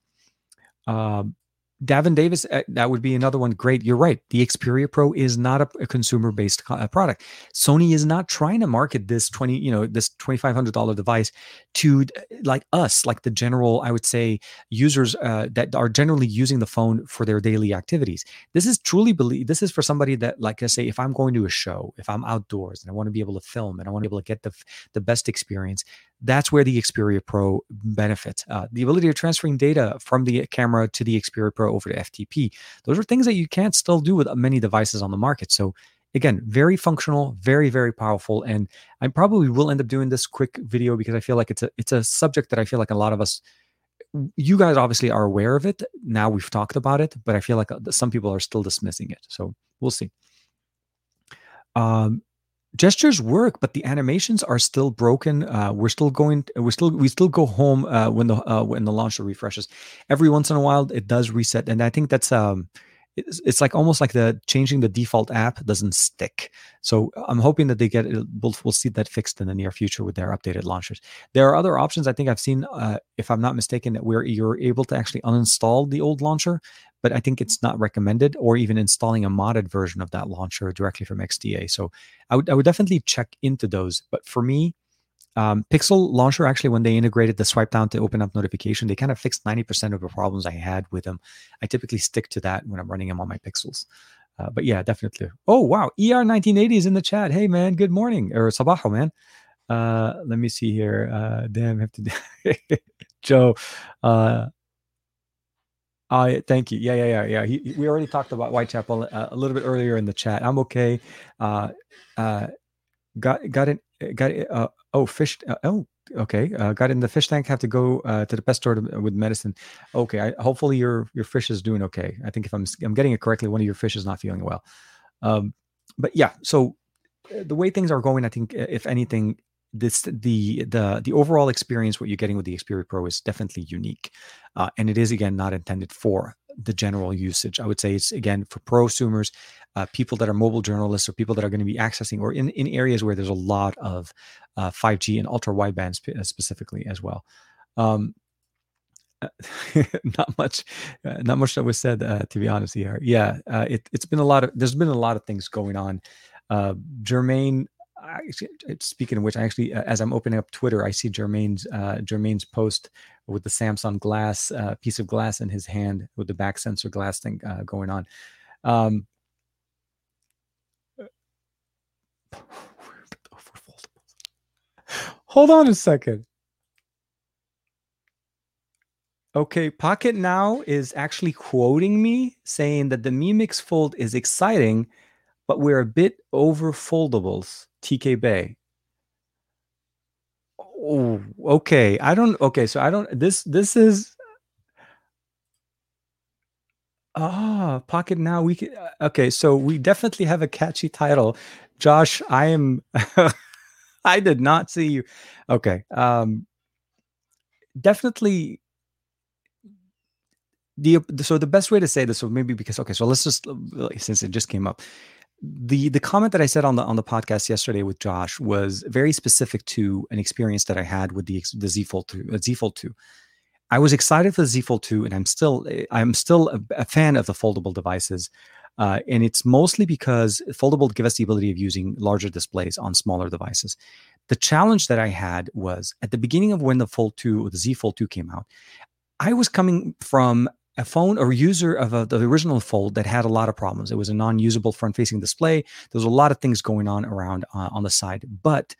Um, Davin Davis, uh, that would be another one. Great. You're right. The Xperia Pro is not a, a consumer based co- product. Sony is not trying to market this 20, you know, this $2,500 device to uh, like us, like the general, I would say, users uh, that are generally using the phone for their daily activities. This is truly believe, this is for somebody that, like I say, if I'm going to a show, if I'm outdoors and I want to be able to film and I want to be able to get the, the best experience, that's where the Xperia Pro benefits. Uh, the ability of transferring data from the camera to the Xperia Pro over to FTP. Those are things that you can't still do with many devices on the market. So again, very functional, very very powerful, and I probably will end up doing this quick video because I feel like it's a it's a subject that I feel like a lot of us. You guys obviously are aware of it. Now we've talked about it, but I feel like uh, some people are still dismissing it. So we'll see. Um, gestures work but the animations are still broken uh, we're still going we're still we still go home uh, when the uh, when the launcher refreshes every once in a while it does reset and i think that's um it's, it's like almost like the changing the default app doesn't stick. So I'm hoping that they get. We'll, we'll see that fixed in the near future with their updated launchers. There are other options. I think I've seen, uh, if I'm not mistaken, that where you're able to actually uninstall the old launcher, but I think it's not recommended, or even installing a modded version of that launcher directly from XDA. So I would I would definitely check into those. But for me, Um, Pixel Launcher actually, when they integrated the swipe down to open up notification, they kind of fixed ninety percent of the problems I had with them. I typically stick to that when I'm running them on my Pixels. Uh, but yeah, definitely. Oh wow, ER1980 is in the chat. Hey man, good morning or sabaho man. Uh, let me see here. Uh, damn, have to. Joe, uh, uh, thank you. Yeah, yeah, yeah, yeah. He, we already talked about Whitechapel uh, a little bit earlier in the chat. I'm okay. Uh, uh, got got it. Got. Uh, oh, fish. Uh, oh, okay. Uh, got in the fish tank. Have to go uh, to the pet store to, with medicine. Okay. I, hopefully your your fish is doing okay. I think if I'm I'm getting it correctly, one of your fish is not feeling well. Um, but yeah. So uh, the way things are going, I think if anything, this the the the overall experience what you're getting with the Xperia Pro is definitely unique, uh, and it is again not intended for the general usage. I would say it's again for prosumers, uh, people that are mobile journalists or people that are going to be accessing or in in areas where there's a lot of uh, 5G and ultra wideband sp- uh, specifically as well. Um, not much, uh, not much that was said. Uh, to be honest, here, yeah, it, has been a lot of. There's been a lot of things going on. Jermaine I, speaking of which, I actually, uh, as I'm opening up Twitter, I see Jermaine's uh, Jermaine's post with the Samsung glass uh, piece of glass in his hand with the back sensor glass thing uh, going on. Um, hold on a second. Okay, Pocketnow is actually quoting me saying that the Mi Mix Fold is exciting, but we're a bit over foldables. TK Bay. Oh, okay. I don't. Okay, so I don't. This this is. Ah, Pocketnow. We can. Uh, okay, so we definitely have a catchy title. Josh, I am. I did not see you. Okay. Um. Definitely. The so the best way to say this, so maybe because okay, so let's just since it just came up the the comment that I said on the on the podcast yesterday with Josh was very specific to an experience that I had with the the Z Fold 2, uh, Z Fold 2. I was excited for the Z Fold 2, and I'm still I'm still a, a fan of the foldable devices, uh, and it's mostly because foldable give us the ability of using larger displays on smaller devices. The challenge that I had was at the beginning of when the Fold 2 or the Z Fold 2 came out, I was coming from a phone or user of a, the original Fold that had a lot of problems. It was a non-usable front-facing display. There was a lot of things going on around uh, on the side, but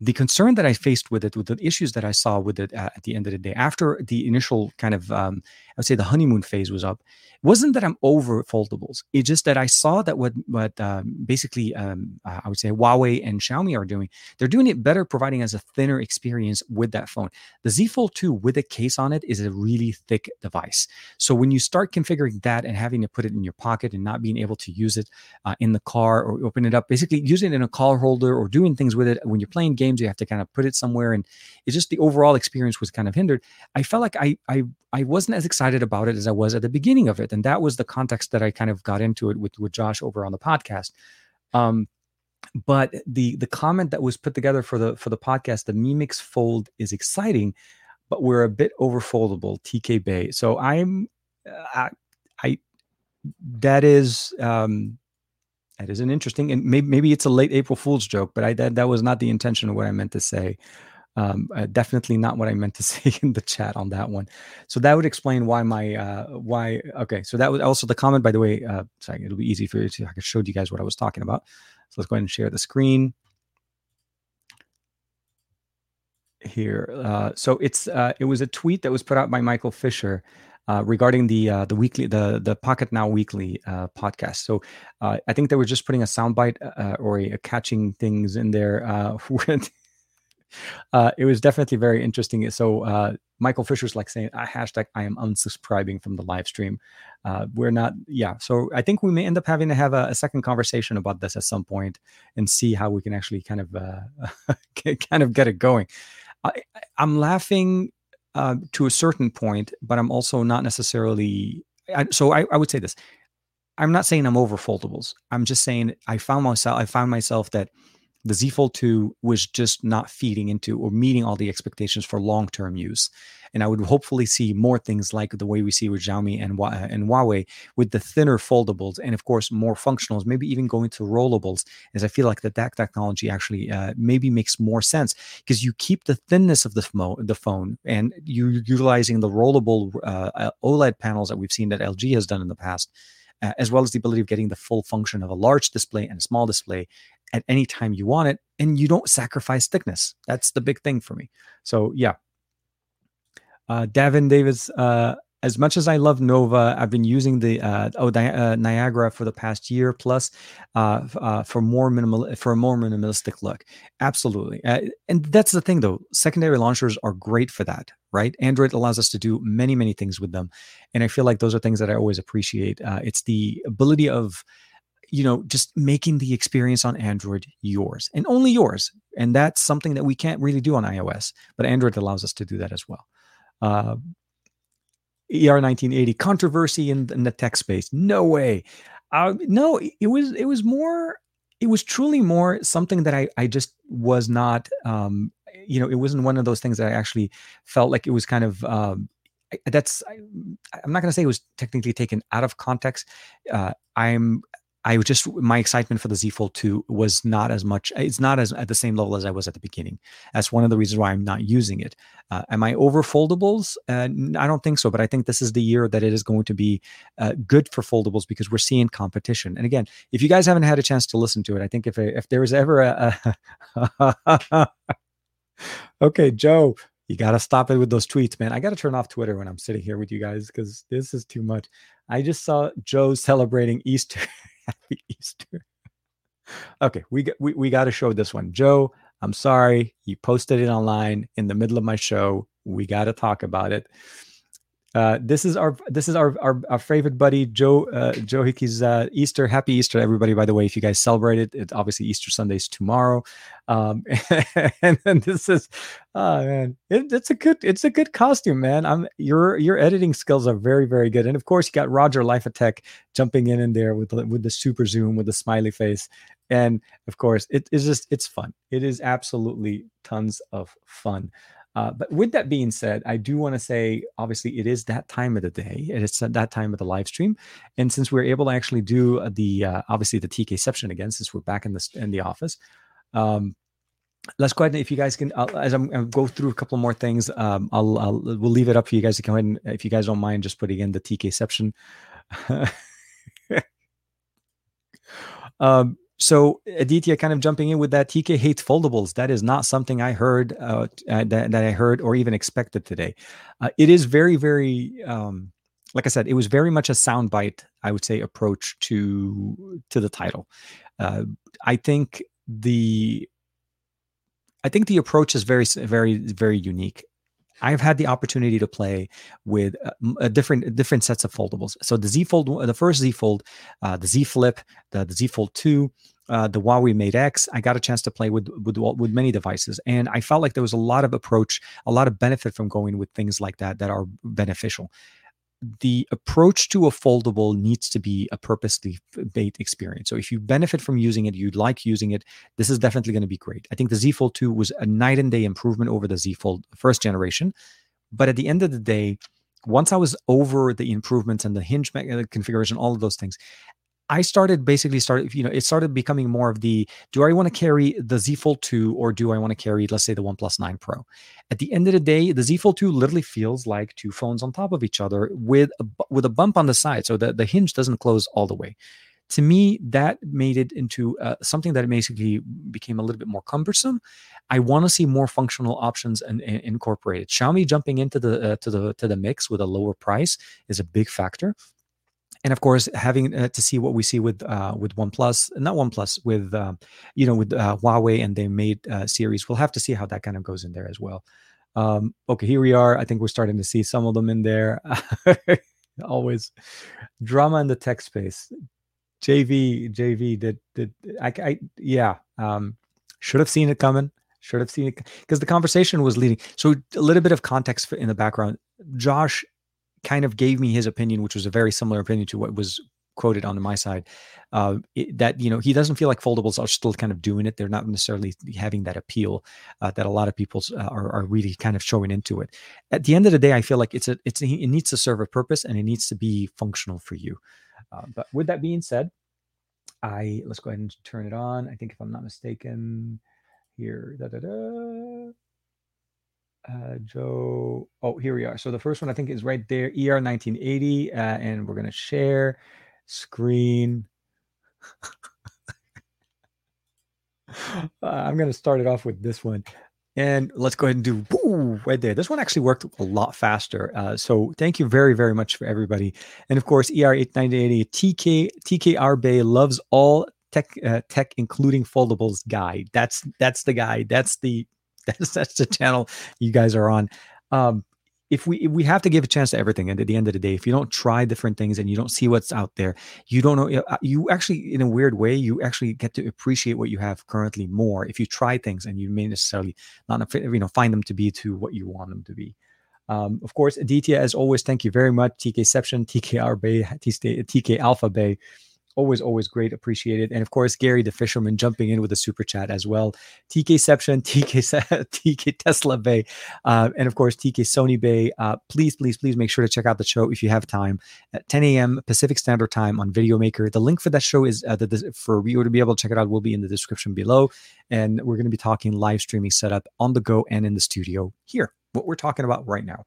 the concern that I faced with it, with the issues that I saw with it uh, at the end of the day, after the initial kind of, um, would say the honeymoon phase was up, It wasn't that I'm over foldables. It's just that I saw that what what um, basically um, uh, I would say Huawei and Xiaomi are doing, they're doing it better, providing us a thinner experience with that phone. The Z Fold 2 with a case on it is a really thick device. So when you start configuring that and having to put it in your pocket and not being able to use it uh, in the car or open it up, basically using it in a call holder or doing things with it when you're playing games, you have to kind of put it somewhere, and it's just the overall experience was kind of hindered. I felt like I I I wasn't as excited about it as I was at the beginning of it and that was the context that I kind of got into it with with Josh over on the podcast. Um, but the the comment that was put together for the for the podcast, the Mi Mix Fold is exciting, but we're a bit over foldable. TK Bay. So I'm uh, I, I that is um that is an interesting and maybe maybe it's a late April Fool's joke, but I that that was not the intention of what I meant to say. Um, uh, definitely not what I meant to say in the chat on that one. So that would explain why my uh, why. Okay, so that was also the comment. By the way, uh, sorry, it'll be easy for you to I showed you guys what I was talking about. So let's go ahead and share the screen here. Uh, so it's uh, it was a tweet that was put out by Michael Fisher. Uh, regarding the uh, the weekly the the Pocketnow weekly uh, podcast. So uh, I think they were just putting a soundbite uh, or a, a, catching things in there uh, it was definitely very interesting. So uh, Michael Fisher's like saying, uh, hashtag I am unsubscribing from the live stream. Uh, we're not, yeah. So I think we may end up having to have a, a, second conversation about this at some point and see how we can actually kind of uh, kind of get it going. I, am laughing uh, to a certain point, but I'm also not necessarily. I, so I, I would say this. I'm not saying I'm over foldables. I'm just saying I found myself. I found myself that the Z Fold 2 was just not feeding into or meeting all the expectations for long term use. And I would hopefully see more things like the way we see with Xiaomi and, and Huawei with the thinner foldables and, of course, more functionals, maybe even going to rollables, as I feel like that, that technology actually uh, maybe makes more sense because you keep the thinness of the, mo- the phone and you're utilizing the rollable uh, uh OLED panels that we've seen that LG has done in the past. Uh, as well as the ability of getting the full function of a large display and a small display at any time you want it and you don't sacrifice thickness that's the big thing for me so yeah uh, Davin Davis, uh, as much as I love Nova, I've been using the uh, oh uh, Niagara for the past year plus uh, uh, for more minimal for a more minimalistic look. Absolutely, uh, and that's the thing though. Secondary launchers are great for that, right? Android allows us to do many many things with them, and I feel like those are things that I always appreciate. Uh, it's the ability of you know just making the experience on android yours and only yours and that's something that we can't really do on ios but android allows us to do that as well uh, ER 1980 controversy in, in, the tech space. No way. Uh, no, it was it was more. It was truly more something that I I just was not. Um, you know, it wasn't one of those things that I actually felt like it was kind of. Um, that's I, am not going to say it was technically taken out of context. Uh, I'm I just my excitement for the Z Fold 2 was not as much. It's not as at the same level as I was at the beginning. That's one of the reasons why I'm not using it. Uh, am I over foldables? Uh, I don't think so. But I think this is the year that it is going to be uh, good for foldables because we're seeing competition. And again, if you guys haven't had a chance to listen to it, I think if if there is ever a, a okay, Joe, you got to stop it with those tweets, man. I got to turn off Twitter when I'm sitting here with you guys because this is too much. I just saw Joe celebrating Easter. Happy Easter. okay, we we, we got to show this one. Joe, I'm sorry. You posted it online in the middle of my show. We got to talk about it. Uh, this is our this is our our, our favorite buddy Joe uh, Joe Hickey's uh, Easter. Happy Easter, everybody! By the way, if you guys celebrate it, it's obviously Easter Sunday's tomorrow. Um, and then this is, oh man, it, it's a good it's a good costume, man. I'm your your editing skills are very very good, and of course you got Roger Life Tech jumping in in there with the, with the super zoom with the smiley face, and of course it is just it's fun. It is absolutely tons of fun. Uh, but with that being said, I do want to say, obviously, it is that time of the day. It's that time of the live stream, and since we're able to actually do uh, the uh, obviously the TKception again, since we're back in the in the office, um, let's go ahead and if you guys can, I'll, as I'm, I'm go through a couple more things, um, I'll, I'll we'll leave it up for you guys to go ahead and if you guys don't mind, just putting in the TKception. um, so Aditya kind of jumping in with that TK hates foldables. That is not something I heard uh, uh, that, that I heard or even expected today. Uh, it is very, very, um, like I said, it was very much a soundbite, I would say, approach to to the title. Uh, I think the I think the approach is very, very, very unique. I've had the opportunity to play with uh, different different sets of foldables. So the Z Fold, the first Z Fold, uh, the Z Flip, the, the Z Fold Two, uh, the Huawei Mate X. I got a chance to play with with with many devices, and I felt like there was a lot of approach, a lot of benefit from going with things like that that are beneficial the approach to a foldable needs to be a purposely made experience. So if you benefit from using it, you'd like using it, this is definitely going to be great. I think the Z Fold 2 was a night and day improvement over the Z Fold first generation. But at the end of the day, once I was over the improvements and the hinge uh, configuration, all of those things, I started basically started, you know, it started becoming more of the do I want to carry the Z Fold 2 or do I want to carry, let's say, the OnePlus 9 Pro? At the end of the day, the Z Fold 2 literally feels like two phones on top of each other with a, with a bump on the side. So the, the hinge doesn't close all the way. To me, that made it into uh, something that basically became a little bit more cumbersome. I want to see more functional options and, and incorporated. Xiaomi jumping into the uh, to the to the mix with a lower price is a big factor and of course having uh, to see what we see with uh, with OnePlus, not OnePlus, with uh, you know with uh, Huawei and their Mate uh, series. We'll have to see how that kind of goes in there as well. Um, okay, here we are. I think we're starting to see some of them in there. Always drama in the tech space. JV, JV did did I, I yeah um, should have seen it coming. Should have seen it because the conversation was leading. So a little bit of context in the background. Josh kind of gave me his opinion, which was a very similar opinion to what was quoted on my side uh, it, that you know he doesn't feel like foldables are still kind of doing it. They're not necessarily having that appeal uh, that a lot of people uh, are, are really kind of showing into it. At the end of the day, I feel like it's a it's a, it needs to serve a purpose and it needs to be functional for you. Uh, but with that being said, I let's go ahead and turn it on. I think if I'm not mistaken, here. Da, da, da. Uh, Joe. Oh, here we are. So the first one I think is right there, ER 1980, uh, and we're gonna share screen. uh, I'm gonna start it off with this one, and let's go ahead and do right there. This one actually worked a lot faster. Uh, so thank you very very much for everybody, and of course ER 8980 TK TKR Bay loves all tech uh, tech including foldables guy. That's that's the guy. That's the That's that's the channel you guys are on. Um, if we if we have to give a chance to everything, and at the end of the day, if you don't try different things and you don't see what's out there, you don't know. Uh, you actually, in a weird way, you actually get to appreciate what you have currently more if you try things and you may necessarily not you know find them to be to what you want them to be. Um, of course, Aditya, as always, thank you very much. TKception, TKR Bay, TK Alpha Bay always always great appreciated. And of course gary the fisherman jumping in with a super chat as well. Tkception tk tk tesla bay uh, and of course tk sony bay. Uh, please please please make sure to check out the show if you have time at 10 a.m pacific standard time on video maker the link for that show is uh, the, for you to be able to check it out will be in the description below. And we're going to be talking live streaming setup on the go and in the studio here what we're talking about right now.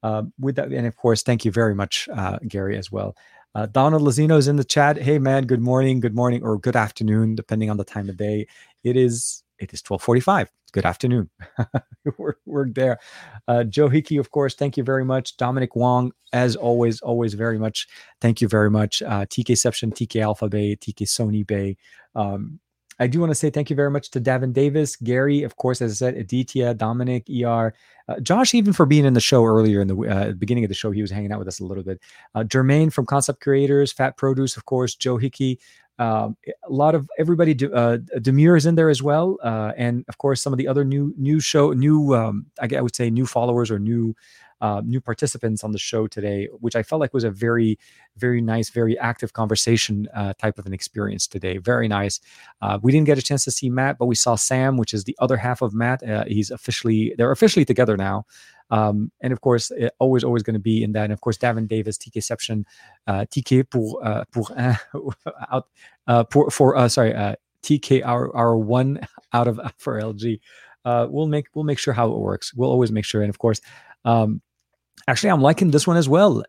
Uh, with that and of course thank you very much uh, gary as well uh, Donald Lazino is in the chat. Hey man, good morning, good morning, or good afternoon, depending on the time of day. It is it is twelve forty five. Good afternoon. we're, we're there. Uh, Joe Hickey, of course. Thank you very much. Dominic Wong, as always, always very much. Thank you very much. Uh, TKception, TK Alpha Bay, TK Sony Bay. Um, I do want to say thank you very much to Davin Davis, Gary, of course, as I said, Aditya, Dominic, ER, uh, Josh, even for being in the show earlier in the uh, beginning of the show, he was hanging out with us a little bit. Uh, Jermaine from Concept Creators, Fat Produce, of course, Joe Hickey. Um, a lot of everybody, uh, Demure is in there as well, uh, and of course some of the other new new show new um, I, I would say new followers or new uh, new participants on the show today, which I felt like was a very, very nice, very active conversation uh, type of an experience today. Very nice. Uh, we didn't get a chance to see Matt, but we saw Sam, which is the other half of Matt. Uh, he's officially, they're officially together now. Um, and of course, always, always going to be in that. And of course, Davin Davis, TKception, uh, TK pour, uh, pour un, out, uh, pour, for, uh, sorry, uh, TK our, our one out of for LG. Uh, we'll make we'll make sure how it works. We'll always make sure. And of course, um, Actually, I'm liking this one as well.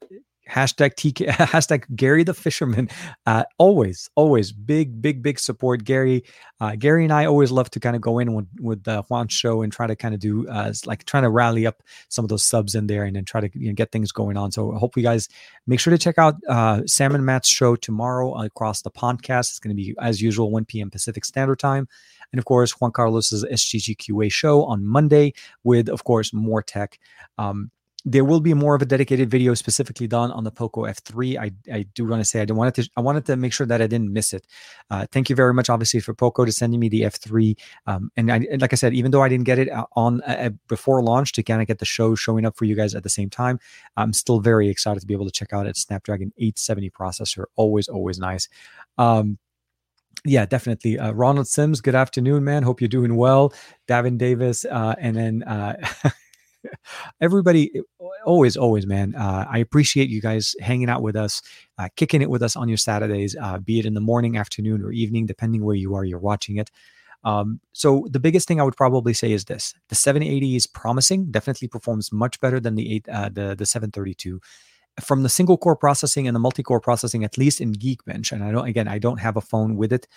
Hashtag TK, hashtag Gary the Fisherman. Uh, always, always big, big, big support. Gary, uh, Gary and I always love to kind of go in with, the Juan show and try to kind of do uh, like trying to rally up some of those subs in there and then try to you know, get things going on. So I hope you guys make sure to check out uh, Matt's show tomorrow across the podcast. It's going to be as usual 1 p.m. Pacific Standard Time. And of course, Juan Carlos's SGGQA show on Monday with, of course, more tech. Um, there will be more of a dedicated video specifically done on the Poco F3. I, I do want to say I don't wanted to I wanted to make sure that I didn't miss it. Uh, thank you very much, obviously, for Poco to sending me the F3. Um, and I, like I said, even though I didn't get it uh, on uh, uh, before launch to kind of get the show showing up for you guys at the same time, I'm still very excited to be able to check out its Snapdragon 870 processor. Always, always nice. Um, yeah, definitely. Uh, Ronald Sims, good afternoon, man. Hope you're doing well. Davin Davis, uh, and then everybody eh, always always man uh, i appreciate you guys hanging out with us uh, kicking it with us on your saturdays uh, be it in the morning afternoon or evening depending where you are you're watching it. Um, so the biggest thing i would probably say is this the 780 is promising definitely performs much better than the 8 uh, the the 732 from the single core processing and the multi-core processing at least in geekbench and i don't again i don't have a phone with it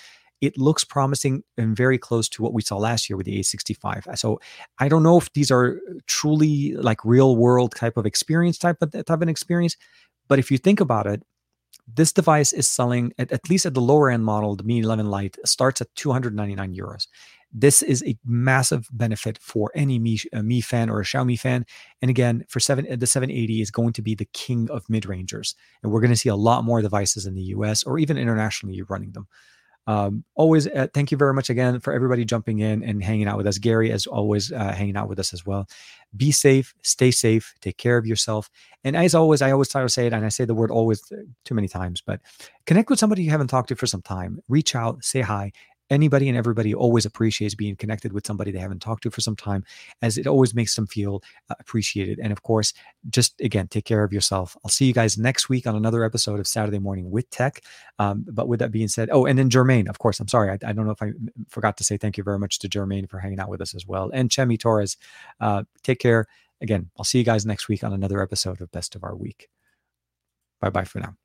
it looks promising and very close to what we saw last year with the A65. So I don't know if these are uh, truly like real world type of experience type of type of an experience, but if you think about it, this device is selling at, at least at the lower end model, the Mi 11 Lite starts at 299 euros. This is a massive benefit for any Mi, a Mi fan or a Xiaomi fan. And again, for seven, the 780 is going to be the king of mid rangers, and we're going to see a lot more devices in the US or even internationally running them. Um, always, uh, thank you very much again for everybody jumping in and hanging out with us. Gary, as always, uh, hanging out with us as well. Be safe, stay safe, take care of yourself. And as always, I always try to say it, and I say the word always uh, too many times, but connect with somebody you haven't talked to for some time. Reach out, say hi, anybody and everybody always appreciates being connected with somebody they haven't talked to for some time, as it always makes them feel uh, appreciated. And of course, just again, take care of yourself. I'll see you guys next week on another episode of Saturday Morning with Tech. Um, but with that being said, oh, and then Jermaine, of course, I'm sorry. I, I, don't know if I forgot to say thank you very much to Jermaine for hanging out with us as well. And Chemi Torres, uh, take care. Again, I'll see you guys next week on another episode of Best of Our Week. Bye bye for now.